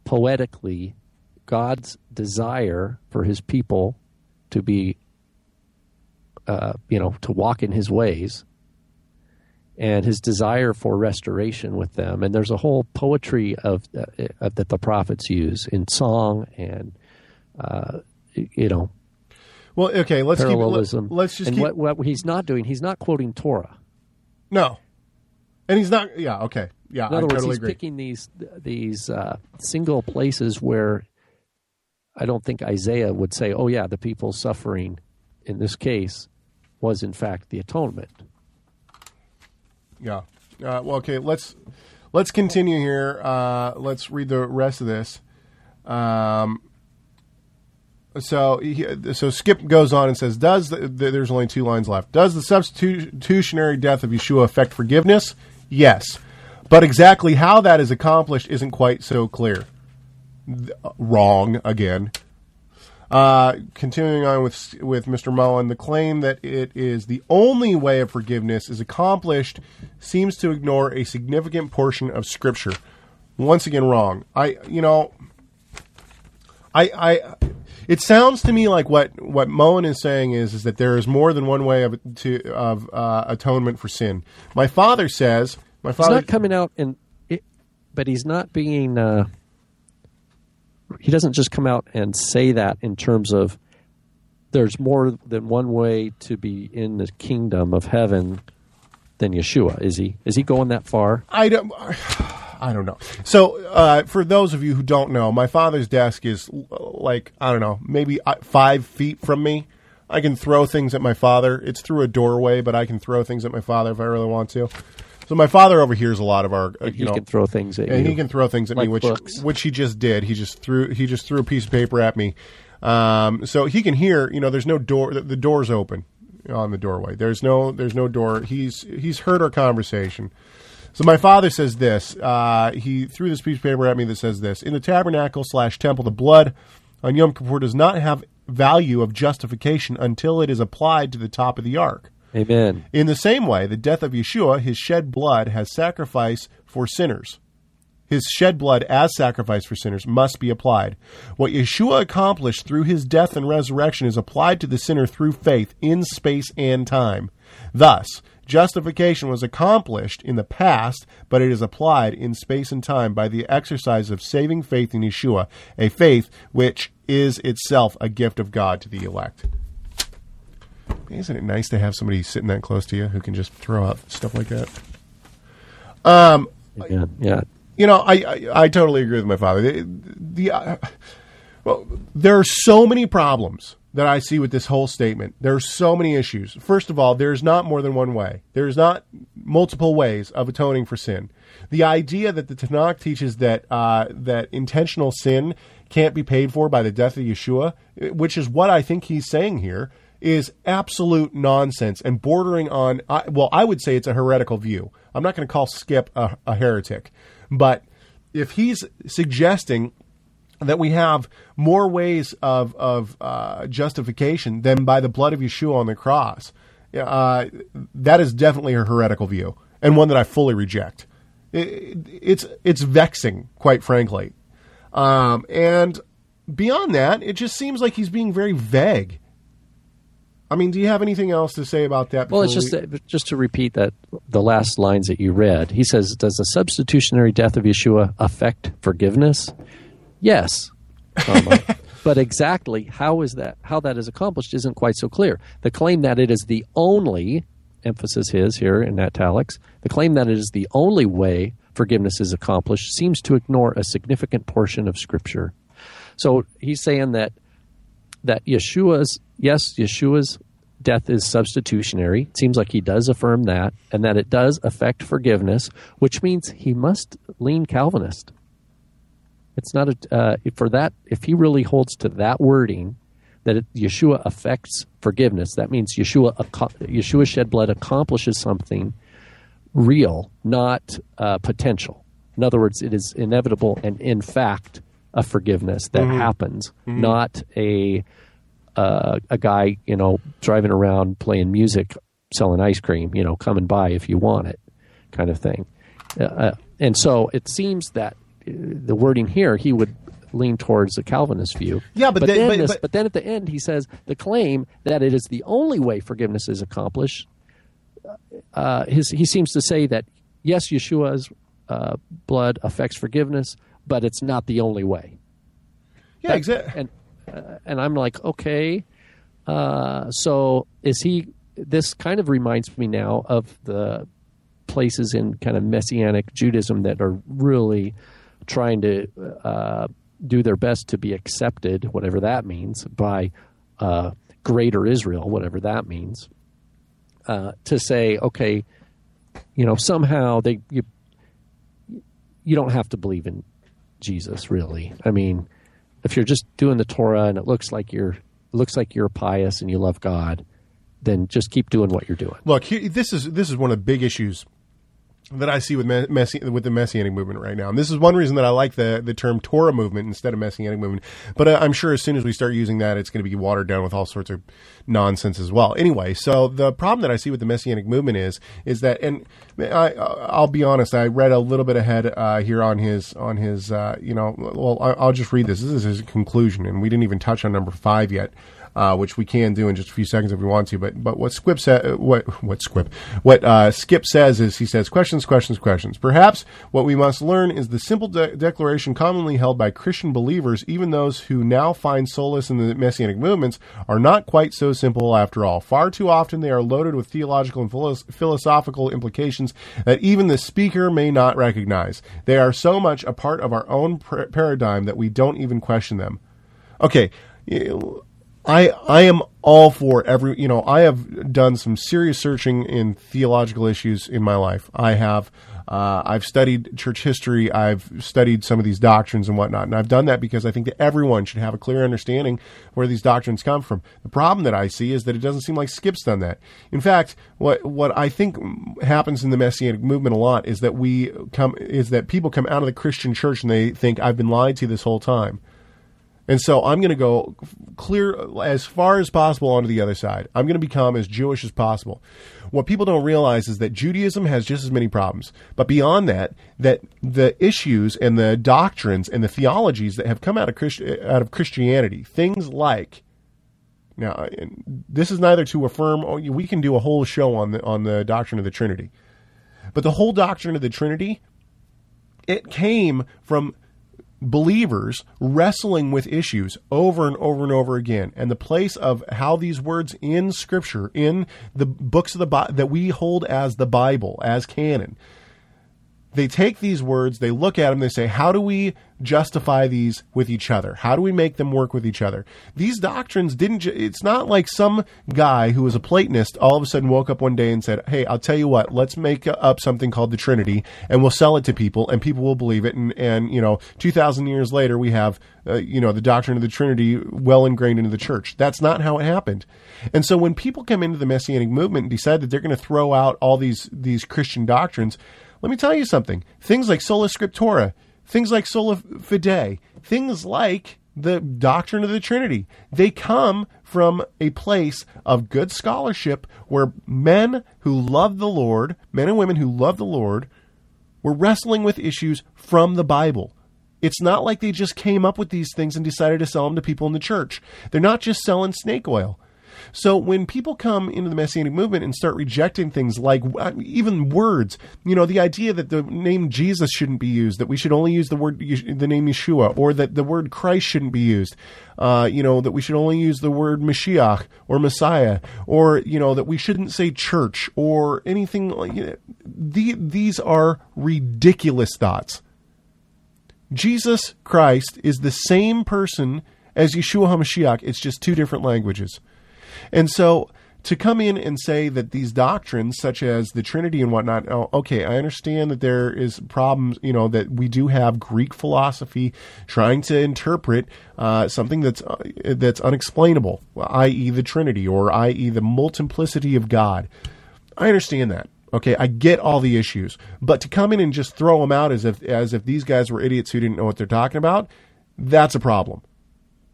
poetically God's desire for His people to be, uh, you know, to walk in His ways, and His desire for restoration with them. And there's a whole poetry of, uh, of that the prophets use in song and, uh, you know, Well, okay. Let's parallelism. keep. Let, us just and keep. what, what he's not doing, he's not quoting Torah. no, and he's not. Yeah. Okay. Yeah. In other I words, totally he's agree. picking these these uh, single places where I don't think Isaiah would say, "Oh yeah, the people suffering in this case was in fact the atonement." Yeah. Uh, well, okay. Let's let's continue here. Uh, let's read the rest of this. Um, so so Skip goes on and says, "Does the, the, there's only two lines left? Does the substitutionary death of Yeshua affect forgiveness? Yes, but exactly how that is accomplished isn't quite so clear. Th- wrong again." Uh, continuing on with with Mr. Moen, the claim that it is the only way of forgiveness is accomplished seems to ignore a significant portion of Scripture. once again wrong. I, you know, I, I, it sounds to me like what what Moen is saying is is that there is more than one way of to of uh, atonement for sin. My father says, my He's not coming out and, it, but he's not being. Uh, he doesn't just come out and say that in terms of there's more than one way to be in the kingdom of heaven than Yeshua. Is he? Is he going that far? I don't. I don't know. So, uh, for those of you who don't know, my father's desk is like I don't know, maybe uh, five feet from me. I can throw things at my father. It's through a doorway, but I can throw things at my father if I really want to. So my father overhears a lot of our, uh, you he know, can throw things at and you. he can throw things at me, which books. which he just did. He just threw he just threw a piece of paper at me. Um, so he can hear. You know, there's no door. The, the door's open on the doorway. There's no there's no door. He's he's heard our conversation. So my father says this. Uh, he threw this piece of paper at me that says this: In the tabernacle slash temple, the blood on Yom Kippur does not have value of justification until it is applied to the top of the ark. Amen. In the same way, the death of Yeshua, his shed blood, has sacrifice for sinners. His shed blood as sacrifice for sinners must be applied. What Yeshua accomplished through his death and resurrection is applied to the sinner through faith in space and time. Thus, justification was accomplished in the past, but it is applied in space and time by the exercise of saving faith in Yeshua, a faith which is itself a gift of God to the elect. Isn't it nice to have somebody sitting that close to you who can just throw out stuff like that? Amen. Yeah. You know, I I, I totally agree with my father. The, the uh, well, there are so many problems that I see with this whole statement. There are so many issues. First of all, there's not more than one way. There's not multiple ways of atoning for sin. The idea that the Tanakh teaches that uh, that intentional sin can't be paid for by the death of Yeshua, which is what I think he's saying here, is absolute nonsense and bordering on. Well, I would say it's a heretical view. I'm not going to call Skip a, a heretic, but if he's suggesting that we have more ways of of uh, justification than by the blood of Yeshua on the cross. Uh, that is definitely a heretical view and one that I fully reject. It, it's it's vexing, quite frankly. Um, and beyond that, it just seems like he's being very vague. I mean, do you have anything else to say about that? Well, it's just we- just to repeat that the last lines that you read. He says, "Does the substitutionary death of Yeshua affect forgiveness?" Yes, comma. but exactly how is that? How that is accomplished isn't quite so clear. The claim that it is the only emphasis his here in italics. The claim that it is the only way forgiveness is accomplished seems to ignore a significant portion of Scripture. So he's saying that that Yeshua's yes, Yeshua's death is substitutionary. It seems like he does affirm that, and that it does affect forgiveness, which means he must lean Calvinist. It's not a uh, for that if he really holds to that wording that it, Yeshua affects forgiveness. That means Yeshua Yeshua shed blood accomplishes something real, not uh, potential. In other words, it is inevitable and in fact a forgiveness that happens, not a uh, a guy you know driving around playing music, selling ice cream, you know, come and buy if you want it, kind of thing. Uh, Uh, and so it seems that the wording here he would lean towards the Calvinist view. Yeah, but then- then but- this- but- but then at the end he says the claim that it is the only way forgiveness is accomplished uh, his, he seems to say that yes, Yeshua's uh, blood affects forgiveness, but it's not the only way. yeah, exactly. And uh, and I'm like, okay, uh, so is he? This kind of reminds me now of the places in kind of messianic Judaism that are really trying to uh, do their best to be accepted, whatever that means, by uh, greater Israel, whatever that means uh, to say, okay, you know, somehow they you you don't have to believe in Jesus, really. I mean, if you're just doing the Torah and it looks like you're looks like you're pious and you love God, then just keep doing what you're doing. Look, this is this is one of the big issues that I see with messi- with the messianic movement right now. And this is one reason that I like the the term Torah movement instead of messianic movement. But uh, I'm sure as soon as we start using that, it's going to be watered down with all sorts of nonsense as well. Anyway, so the problem that I see with the messianic movement is is that, and I, I'll be honest, I read a little bit ahead uh, here on his on his uh, you know, well, I'll just read this. This is his conclusion, and we didn't even touch on number five yet uh, which we can do in just a few seconds if we want to. But but what Squip sa- what what Squip what uh, Skip says is he says questions questions questions. Perhaps what we must learn is the simple de- declaration commonly held by Christian believers, even those who now find solace in the messianic movements, are not quite so simple after all. Far too often they are loaded with theological and philosophical implications that even the speaker may not recognize. They are so much a part of our own pr- paradigm that we don't even question them. Okay. I I am all for every you know I have done some serious searching in theological issues in my life. I have uh, I've studied church history. I've studied some of these doctrines and whatnot, and I've done that because I think that everyone should have a clear understanding where these doctrines come from. The problem that I see is that it doesn't seem like Skip's done that. In fact, what what I think happens in the messianic movement a lot is that we come is that people come out of the Christian church and they think I've been lied to this whole time. And so I'm going to go clear as far as possible onto the other side. I'm going to become as Jewish as possible. What people don't realize is that Judaism has just as many problems. But beyond that, that the issues and the doctrines and the theologies that have come out of, Christ- out of Christianity, things like now, this is neither to affirm. Oh, we can do a whole show on the on the doctrine of the Trinity, but the whole doctrine of the Trinity, it came from believers wrestling with issues over and over and over again. And the place of how these words in scripture in the books of the Bi- that we hold as the bible as canon they take these words, they look at them, they say, how do we justify these with each other? How do we make them work with each other? These doctrines didn't, ju- it's not like some guy who was a Platonist all of a sudden woke up one day and said, hey, I'll tell you what, let's make up something called the Trinity and we'll sell it to people and people will believe it. And, and you know, 2,000 years later, we have, uh, you know, the doctrine of the Trinity well ingrained into the church. That's not how it happened. And so when people come into the Messianic movement and decide that they're going to throw out all these, these Christian doctrines, let me tell you something. Things like sola scriptura, things like sola fide, things like the doctrine of the Trinity, they come from a place of good scholarship where men who love the Lord, men and women who love the Lord, were wrestling with issues from the Bible. It's not like they just came up with these things and decided to sell them to people in the church. They're not just selling snake oil. So when people come into the Messianic movement and start rejecting things like uh, even words, you know, the idea that the name Jesus shouldn't be used, that we should only use the word, the name Yeshua, or that the word Christ shouldn't be used, uh, you know, that we should only use the word Mashiach or Messiah, or, you know, that we shouldn't say church or anything like know, the, These are ridiculous thoughts. Jesus Christ is the same person as Yeshua HaMashiach. It's just two different languages. And so to come in and say that these doctrines, such as the Trinity and whatnot, oh, okay, I understand that there is problems, you know, that we do have Greek philosophy trying to interpret uh, something that's uh, that's unexplainable, i.e., the Trinity, or i.e., the multiplicity of God. I understand that. Okay, I get all the issues, but to come in and just throw them out as if as if these guys were idiots who didn't know what they're talking about, that's a problem.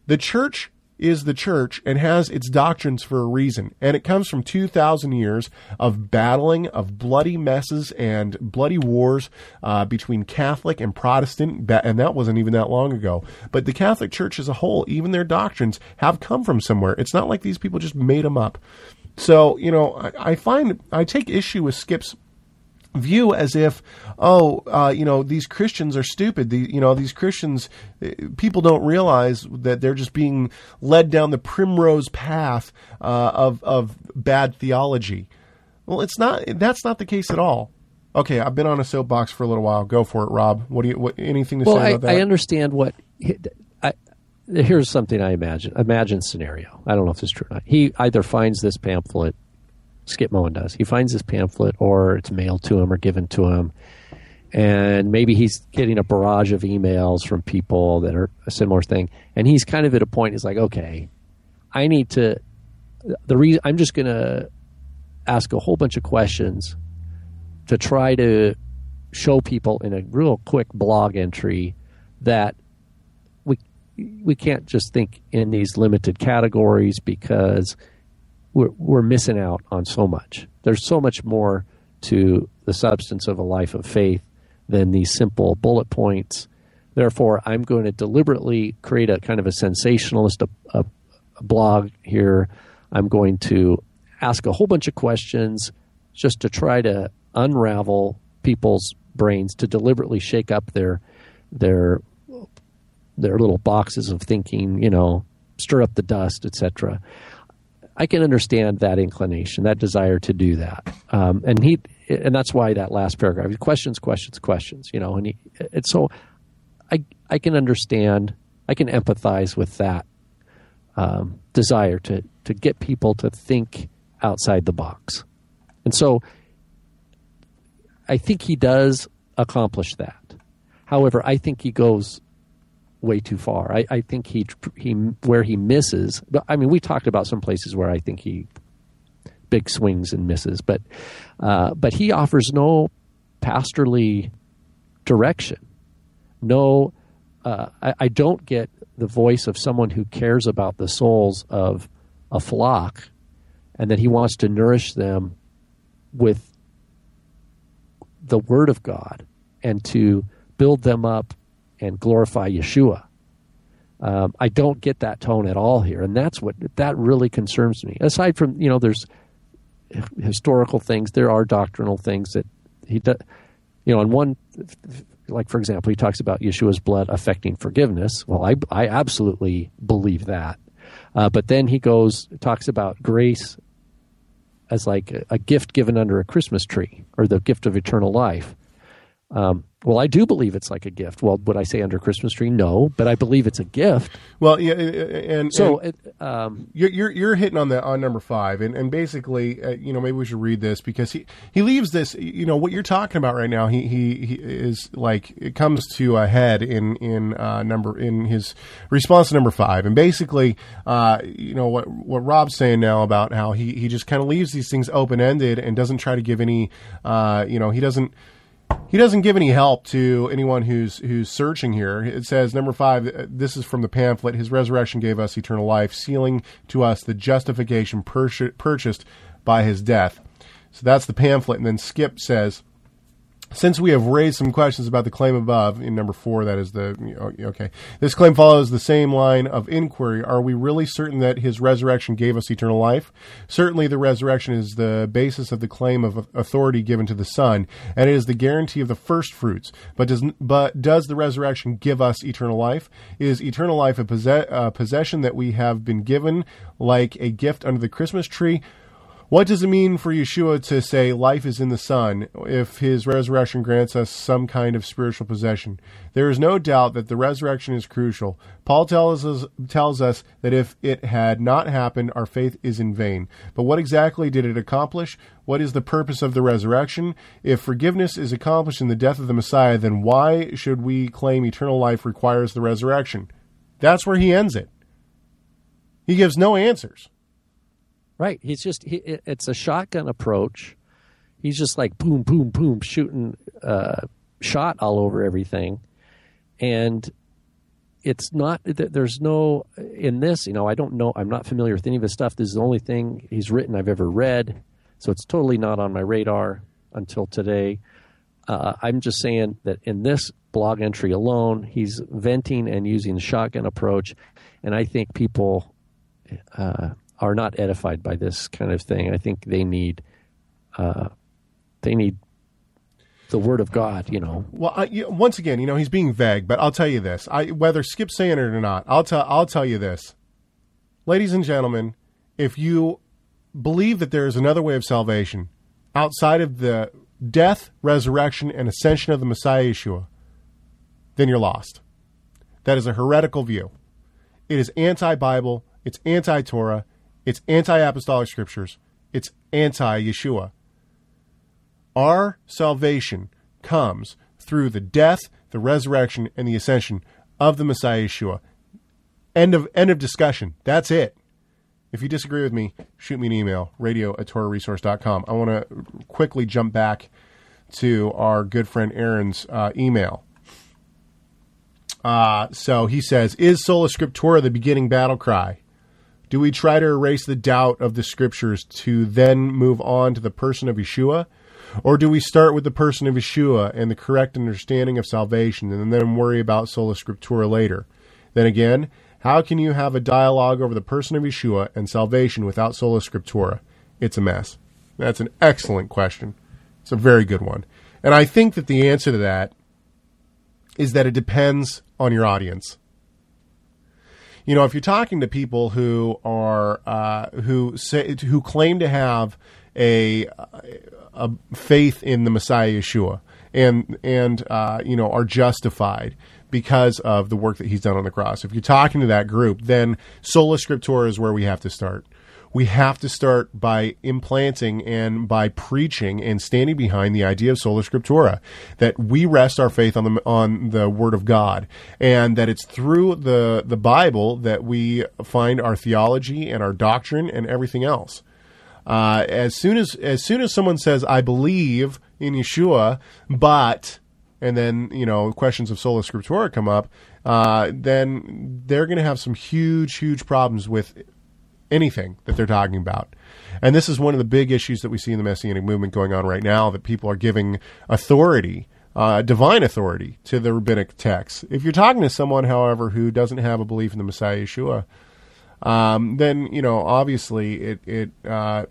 The church is the church and has its doctrines for a reason. And it comes from 2,000 years of battling, of bloody messes and bloody wars uh, between Catholic and Protestant. And that wasn't even that long ago. But the Catholic Church as a whole, even their doctrines, have come from somewhere. It's not like these people just made them up. So, you know, I, I find, I take issue with Skip's view as if, oh, uh, you know, these Christians are stupid. The, you know, these Christians, uh, people don't realize that they're just being led down the primrose path uh, of of bad theology. Well, it's not. That's not the case at all. Okay, I've been on a soapbox for a little while. Go for it, Rob. What do you? What, anything to well, say I, about that? I understand what. I, here's something I imagine. Imagine scenario. I don't know if it's true or not. He either finds this pamphlet Skip Moen does. He finds this pamphlet, or it's mailed to him or given to him, and maybe he's getting a barrage of emails from people that are a similar thing, and he's kind of at a point. He's like, okay, I need to. The reason I'm just going to ask a whole bunch of questions to try to show people in a real quick blog entry that we we can't just think in these limited categories because we're we're missing out on so much. There's so much more to the substance of a life of faith than these simple bullet points. Therefore, I'm going to deliberately create a kind of a sensationalist a, a, blog here. I'm going to ask a whole bunch of questions just to try to unravel people's brains to deliberately shake up their their their little boxes of thinking, you know, stir up the dust, etc. I can understand that inclination, that desire to do that, um, and he, and that's why that last paragraph, questions, questions, questions, you know, and he, so I, I can understand, I can empathize with that um, desire to to get people to think outside the box, and so I think he does accomplish that. However, I think he goes way too far. I, I think he he where he misses. But I mean, we talked about some places where I think he big swings and misses, but uh, but he offers no pastorly direction. No, uh, I, I don't get the voice of someone who cares about the souls of a flock, and that he wants to nourish them with the Word of God and to build them up and glorify Yeshua. Um, I don't get that tone at all here, and that's what that really concerns me. Aside from you know, there's historical things, there are doctrinal things that he does. You know, on one, like for example, he talks about Yeshua's blood affecting forgiveness. Well, I I absolutely believe that, uh, but then he goes talks about grace as like a, a gift given under a Christmas tree or the gift of eternal life. Um, well, I do believe it's like a gift. Well, would I say under Christmas tree? No, but I believe it's a gift. Well, yeah, and so and um, you're, you're, you're hitting on the on number five, and and basically, uh, you know, maybe we should read this because he he leaves this. You know what you're talking about right now. He he, he is like it comes to a head in in uh, number in his response to number five, and basically, uh, you know what what Rob's saying now about how he he just kind of leaves these things open ended and doesn't try to give any, uh, you know, he doesn't he doesn't give any help to anyone who's who's searching here. It says number five. Uh, this is from the pamphlet. His resurrection gave us eternal life, sealing to us the justification purchased by his death. So that's the pamphlet. And then Skip says, since we have raised some questions about the claim above, in number four, that is the, okay. This claim follows the same line of inquiry. Are we really certain that his resurrection gave us eternal life? Certainly, the resurrection is the basis of the claim of authority given to the Son, and it is the guarantee of the first fruits. But does, but does the resurrection give us eternal life? Is eternal life a possess, possession that we have been given like a gift under the Christmas tree? What does it mean for Yeshua to say life is in the Son if his resurrection grants us some kind of spiritual possession? There is no doubt that the resurrection is crucial. Paul tells us, tells us that if it had not happened, our faith is in vain. But what exactly did it accomplish? What is the purpose of the resurrection? If forgiveness is accomplished in the death of the Messiah, then why should we claim eternal life requires the resurrection? That's where he ends it. He gives no answers. Right. He's just he, it's a shotgun approach. He's just like boom, boom, boom, shooting uh, shot all over everything, and it's not. There's no in this. You know, I don't know. I'm not familiar with any of his stuff. This is the only thing he's written I've ever read, so it's totally not on my radar until today. Uh, I'm just saying that in this blog entry alone, he's venting and using the shotgun approach, and I think people uh, are not edified by this kind of thing. I think they need uh, they need the word of God. You know. Well, I, you, once again, you know, he's being vague, but I'll tell you this: I, whether Skip's saying it or not, I'll tell I'll tell you this, ladies and gentlemen, if you believe that there is another way of salvation outside of the death, resurrection, and ascension of the Messiah Yeshua, then you're lost. That is a heretical view. It is anti-Bible. It's anti-Torah. It's anti apostolic scriptures. It's anti Yeshua. Our salvation comes through the death, the resurrection, and the ascension of the Messiah Yeshua. End of end of discussion. That's it. If you disagree with me, shoot me an email, radio at torahresource.com. I want to quickly jump back to our good friend Aaron's uh, email. Uh, so he says, Is Sola Scriptura the beginning battle cry? Do we try to erase the doubt of the scriptures to then move on to the person of Yeshua? Or do we start with the person of Yeshua and the correct understanding of salvation and then worry about Sola Scriptura later? Then again, how can you have a dialogue over the person of Yeshua and salvation without Sola Scriptura? It's a mess. That's an excellent question. It's a very good one. And I think that the answer to that is that it depends on your audience. You know, if you're talking to people who are uh, who say who claim to have a a faith in the Messiah Yeshua and and uh, you know are justified because of the work that he's done on the cross. If you're talking to that group, then sola scriptura is where we have to start. We have to start by implanting and by preaching and standing behind the idea of sola scriptura that we rest our faith on the on the word of God and that it's through the the Bible that we find our theology and our doctrine and everything else. Uh, as soon as as soon as someone says I believe in Yeshua, but and then you know questions of sola scriptura come up, uh, then they're going to have some huge huge problems with anything that they're talking about. And this is one of the big issues that we see in the messianic movement going on right now that people are giving authority. Uh, divine authority to the rabbinic texts. If you're talking to someone, however, who doesn't have a belief in the Messiah Yeshua, um, then you know obviously it it uh,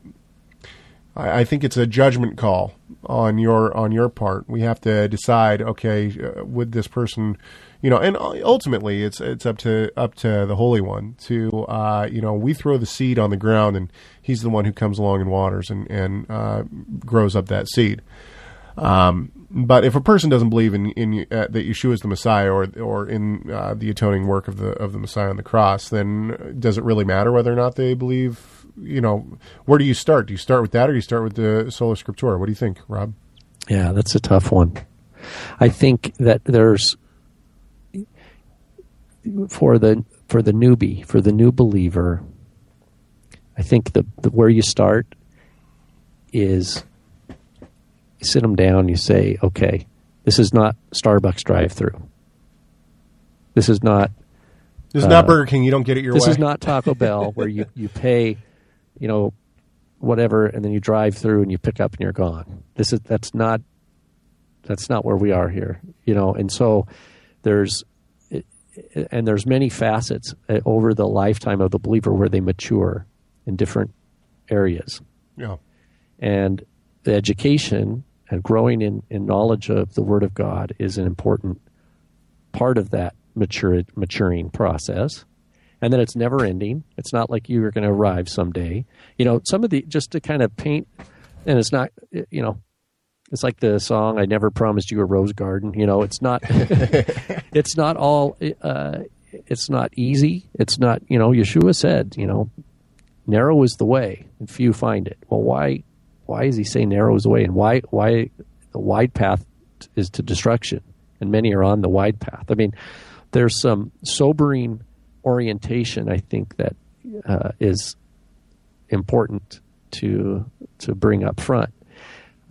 I, think it's a judgment call on your on your part. We have to decide. Okay, uh, would this person, you know, and ultimately it's it's up to up to the Holy One to uh, you know we throw the seed on the ground and He's the one who comes along and waters and and uh, grows up that seed. Um, but if a person doesn't believe in, in uh, that Yeshua is the Messiah or or in uh, the atoning work of the of the Messiah on the cross, then does it really matter whether or not they believe? You know, where do you start? Do you start with that, or do you start with the sola scriptura? What do you think, Rob? Yeah, that's a tough one. I think that there's for the for the newbie, for the new believer. I think the, the where you start is you sit them down, you say, okay, this is not Starbucks drive through. This is not. This is uh, not Burger King. You don't get it your this way. This is not Taco Bell where you, you pay, you know, whatever, and then you drive through and you pick up and you're gone. This is that's not that's not where we are here, you know. And so there's and there's many facets uh, over the lifetime of the believer where they mature in different areas. Yeah. And the education and growing in, in knowledge of the Word of God is an important part of that mature, maturing process. And then it's never ending. It's not like you're going to arrive someday. You know, some of the, just to kind of paint, and it's not, you know, it's like the song "I Never Promised You a Rose Garden." You know, it's not, it's not all, uh, it's not easy. It's not, you know. Yeshua said, you know, narrow is the way, and few find it. Well, why why does he say narrow is the way, and why why the wide path is to destruction, and many are on the wide path. I mean, there's some sobering orientation I think that uh, is important to to bring up front.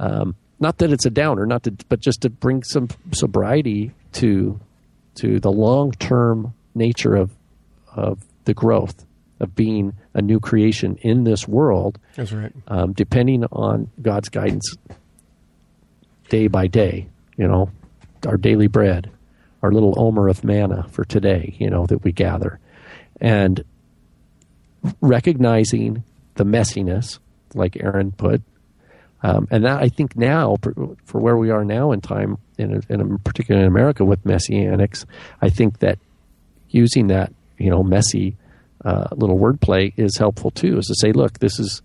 Um, not that it's a downer, not to, but just to bring some sobriety to to the long term nature of of the growth of being a new creation in this world. That's right. Um, depending on God's guidance day by day, you know, our daily bread, our little omer of manna for today, you know, that we gather. And recognizing the messiness, like Aaron put, um, and that I think now, for where we are now in time, in, in particular in America with messianics, I think that using that, you know, messy uh, little wordplay is helpful too. Is to say, look, this is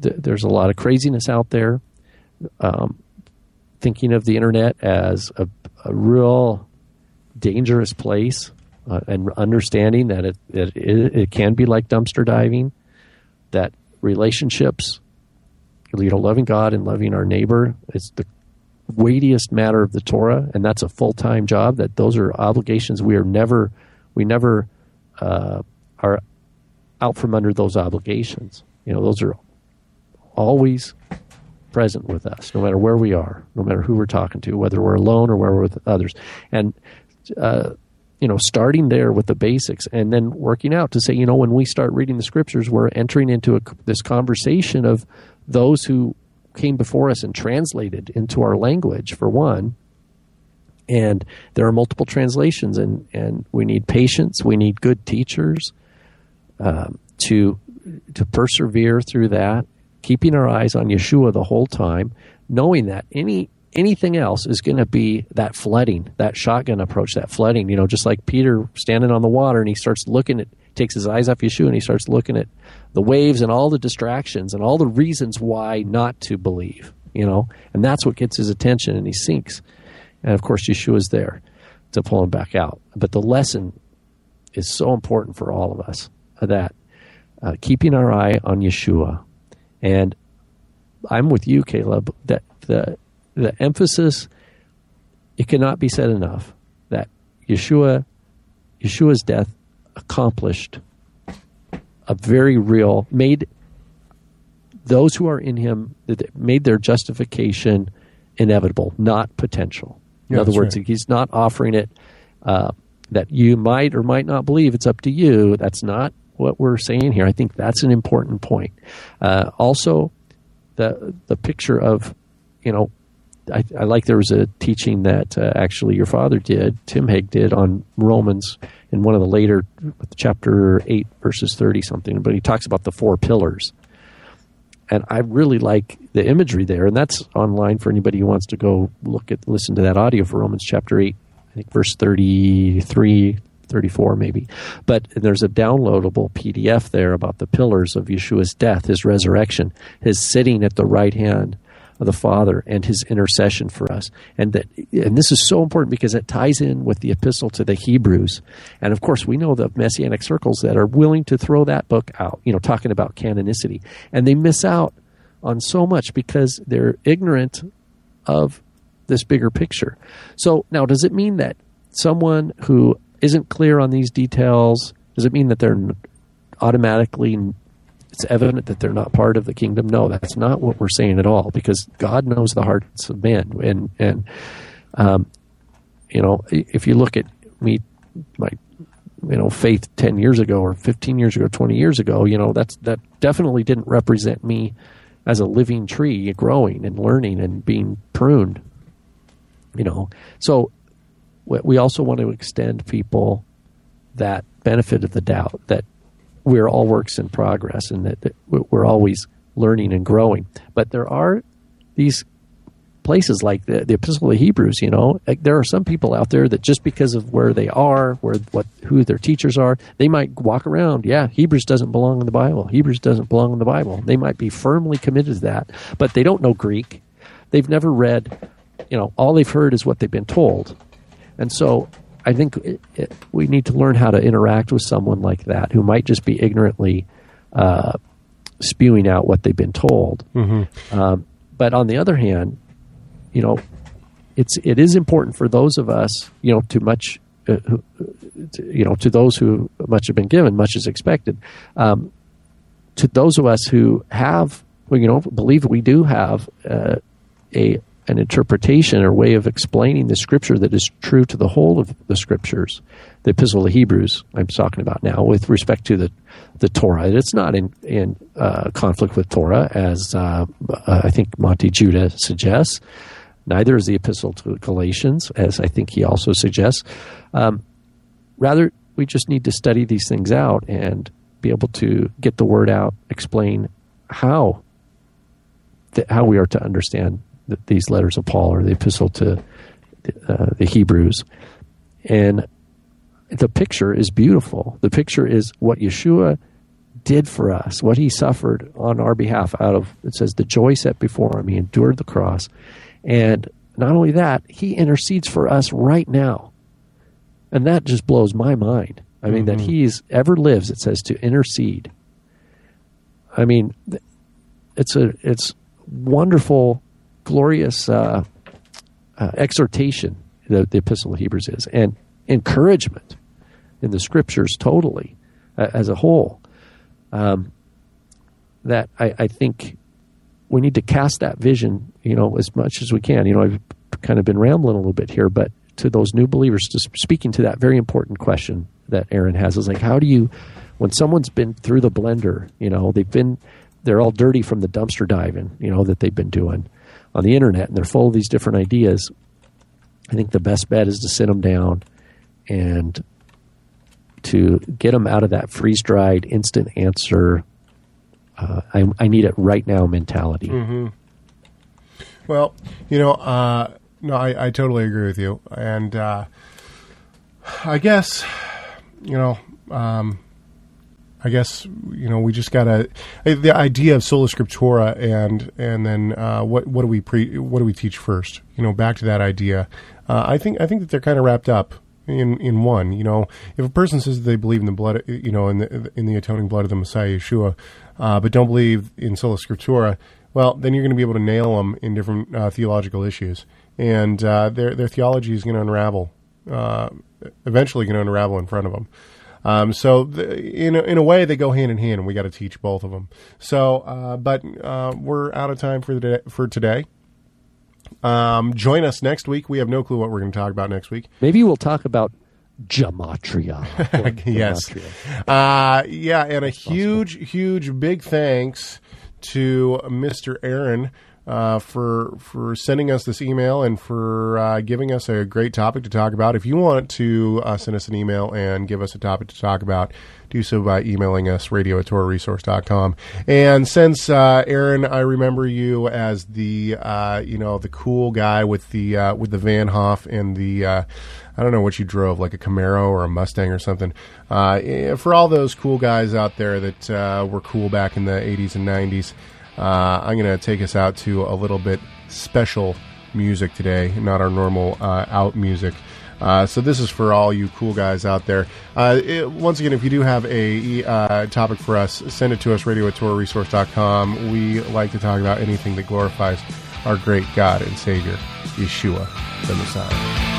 th- there's a lot of craziness out there. Um, thinking of the internet as a, a real dangerous place, uh, and understanding that it, it it can be like dumpster diving. That relationships, you know, loving God and loving our neighbor is the weightiest matter of the Torah, and that's a full time job. That those are obligations we are never we never uh, are out from under those obligations. You know, those are always present with us, no matter where we are, no matter who we're talking to, whether we're alone or whether we're with others. And, uh, you know, starting there with the basics and then working out to say, you know, when we start reading the scriptures, we're entering into a, this conversation of those who came before us and translated into our language, for one. And there are multiple translations, and, and we need patience. We need good teachers um, to to persevere through that, keeping our eyes on Yeshua the whole time, knowing that any anything else is going to be that flooding, that shotgun approach, that flooding. You know, just like Peter standing on the water and he starts looking at, takes his eyes off Yeshua and he starts looking at the waves and all the distractions and all the reasons why not to believe. You know, and that's what gets his attention, and he sinks. And of course, Yeshua's there to pull him back out. But the lesson is so important for all of us that uh, keeping our eye on Yeshua, and I'm with you, Caleb. That the the emphasis it cannot be said enough that Yeshua Yeshua's death accomplished a very real made those who are in him made their justification inevitable, not potential. In Yeah, other words, right. he's not offering it uh, that you might or might not believe. It's up to you. That's not what we're saying here. I think that's an important point. Uh, also, the the picture of, you know, I, I like there was a teaching that uh, actually your father did, Tim Hegg did on Romans in one of the later chapter eight verses thirty something, but he talks about the four pillars and I really like the imagery there, and that's online for anybody who wants to go look at listen to that audio for Romans chapter eight, I think verse 33, 34 maybe. But there's a downloadable PDF there about the pillars of Yeshua's death, his resurrection, his sitting at the right hand of the Father, and his intercession for us. And that, and this is so important because it ties in with the epistle to the Hebrews. And of course, we know the messianic circles that are willing to throw that book out. You know, talking about canonicity, and they miss out on so much because they're ignorant of this bigger picture. So now, does it mean that someone who isn't clear on these details does it mean that they're automatically it's evident that they're not part of the kingdom? No, that's not what we're saying at all. Because God knows the hearts of men, and and um, you know, if you look at me, my you know faith 10 years ago or 15 years ago 20 years ago you know that's that definitely didn't represent me as a living tree growing and learning and being pruned you know so we also want to extend people that benefit of the doubt that we're all works in progress and that, that we're always learning and growing. But there are these places like the, the epistle of hebrews you know like there are some people out there that just because of where they are where what who their teachers are they might walk around. Yeah hebrews doesn't belong in the bible. Hebrews doesn't belong in the bible. They might be firmly committed to that but they don't know greek. They've never read you know all they've heard is what they've been told. And so i think it, it, we need to learn how to interact with someone like that who might just be ignorantly uh, spewing out what they've been told um, but on the other hand you know, it's it is important for those of us, you know, to much, uh, who, to, you know, to those who much have been given, much is expected. Um, to those of us who have, well, you know, believe we do have uh, a an interpretation or way of explaining the scripture that is true to the whole of the scriptures. The Epistle of Hebrews, I'm talking about now, with respect to the the Torah. It's not in in uh, conflict with Torah, as uh, I think Monte Judah suggests. Neither is the epistle to Galatians, as I think he also suggests. Um, rather, we just need to study these things out and be able to get the word out, explain how how we are to understand th- these letters of Paul or the epistle to uh, the Hebrews. And the picture is beautiful. The picture is what Yeshua did for us, what he suffered on our behalf out of, it says, the joy set before him. He endured the cross. And not only that, he intercedes for us right now. And that just blows my mind. I mean, that he's ever lives, it says, to intercede. I mean, it's a it's wonderful, glorious uh, uh, exhortation that the Epistle of Hebrews is, and encouragement in the Scriptures totally uh, as a whole. Um, that I, I think we need to cast that vision, you know, as much as we can. You know, I've kind of been rambling a little bit here, but to those new believers, just speaking to that very important question that Aaron has is like, how do you, when someone's been through the blender, you know, they've been, they're all dirty from the dumpster diving, you know, that they've been doing on the internet, and they're full of these different ideas. I think the best bet is to sit them down and to get them out of that freeze dried instant answer. Uh, I, I, need it right now mentality. Mm-hmm. Well, you know, uh, no, I, I, totally agree with you, and uh, I guess, you know, um, I guess you know we just gotta the idea of sola scriptura and and then uh, what what do we pre what do we teach first? You know, back to that idea. Uh, I think I think that they're kind of wrapped up in in one. You know, if a person says they believe in the blood, you know, in the in the atoning blood of the Messiah Yeshua, uh, but don't believe in sola scriptura, well, then you're going to be able to nail them in different uh, theological issues, and uh, their their theology is going to unravel. Uh, eventually, going to unravel in front of them. Um, so, the, in a, in a way, they go hand in hand, and we got to teach both of them. So, uh, but uh, we're out of time for the day, for today. Um, join us next week. We have no clue what we're going to talk about next week. Maybe we'll talk about gematria. yes. Uh, yeah, and a huge, huge, big thanks to Mr. Aaron uh, for for sending us this email and for uh, giving us a great topic to talk about. If you want to uh, send us an email and give us a topic to talk about, do so by emailing us radio at torahresource.com. And since uh, Aaron, I remember you as the uh, you know the cool guy with the uh, with the Van Hoff and the I don't know what you drove, like a Camaro or a Mustang or something. Eh, for all those cool guys out there that were cool back in the 80s and 90s. Uh, I'm going to take us out to a little bit special music today, not our normal uh, out music. Uh, so this is for all you cool guys out there. Uh, it, once again, if you do have a uh, topic for us, send it to us, radio at torahresource.com. We like to talk about anything that glorifies our great God and Savior, Yeshua, the Messiah.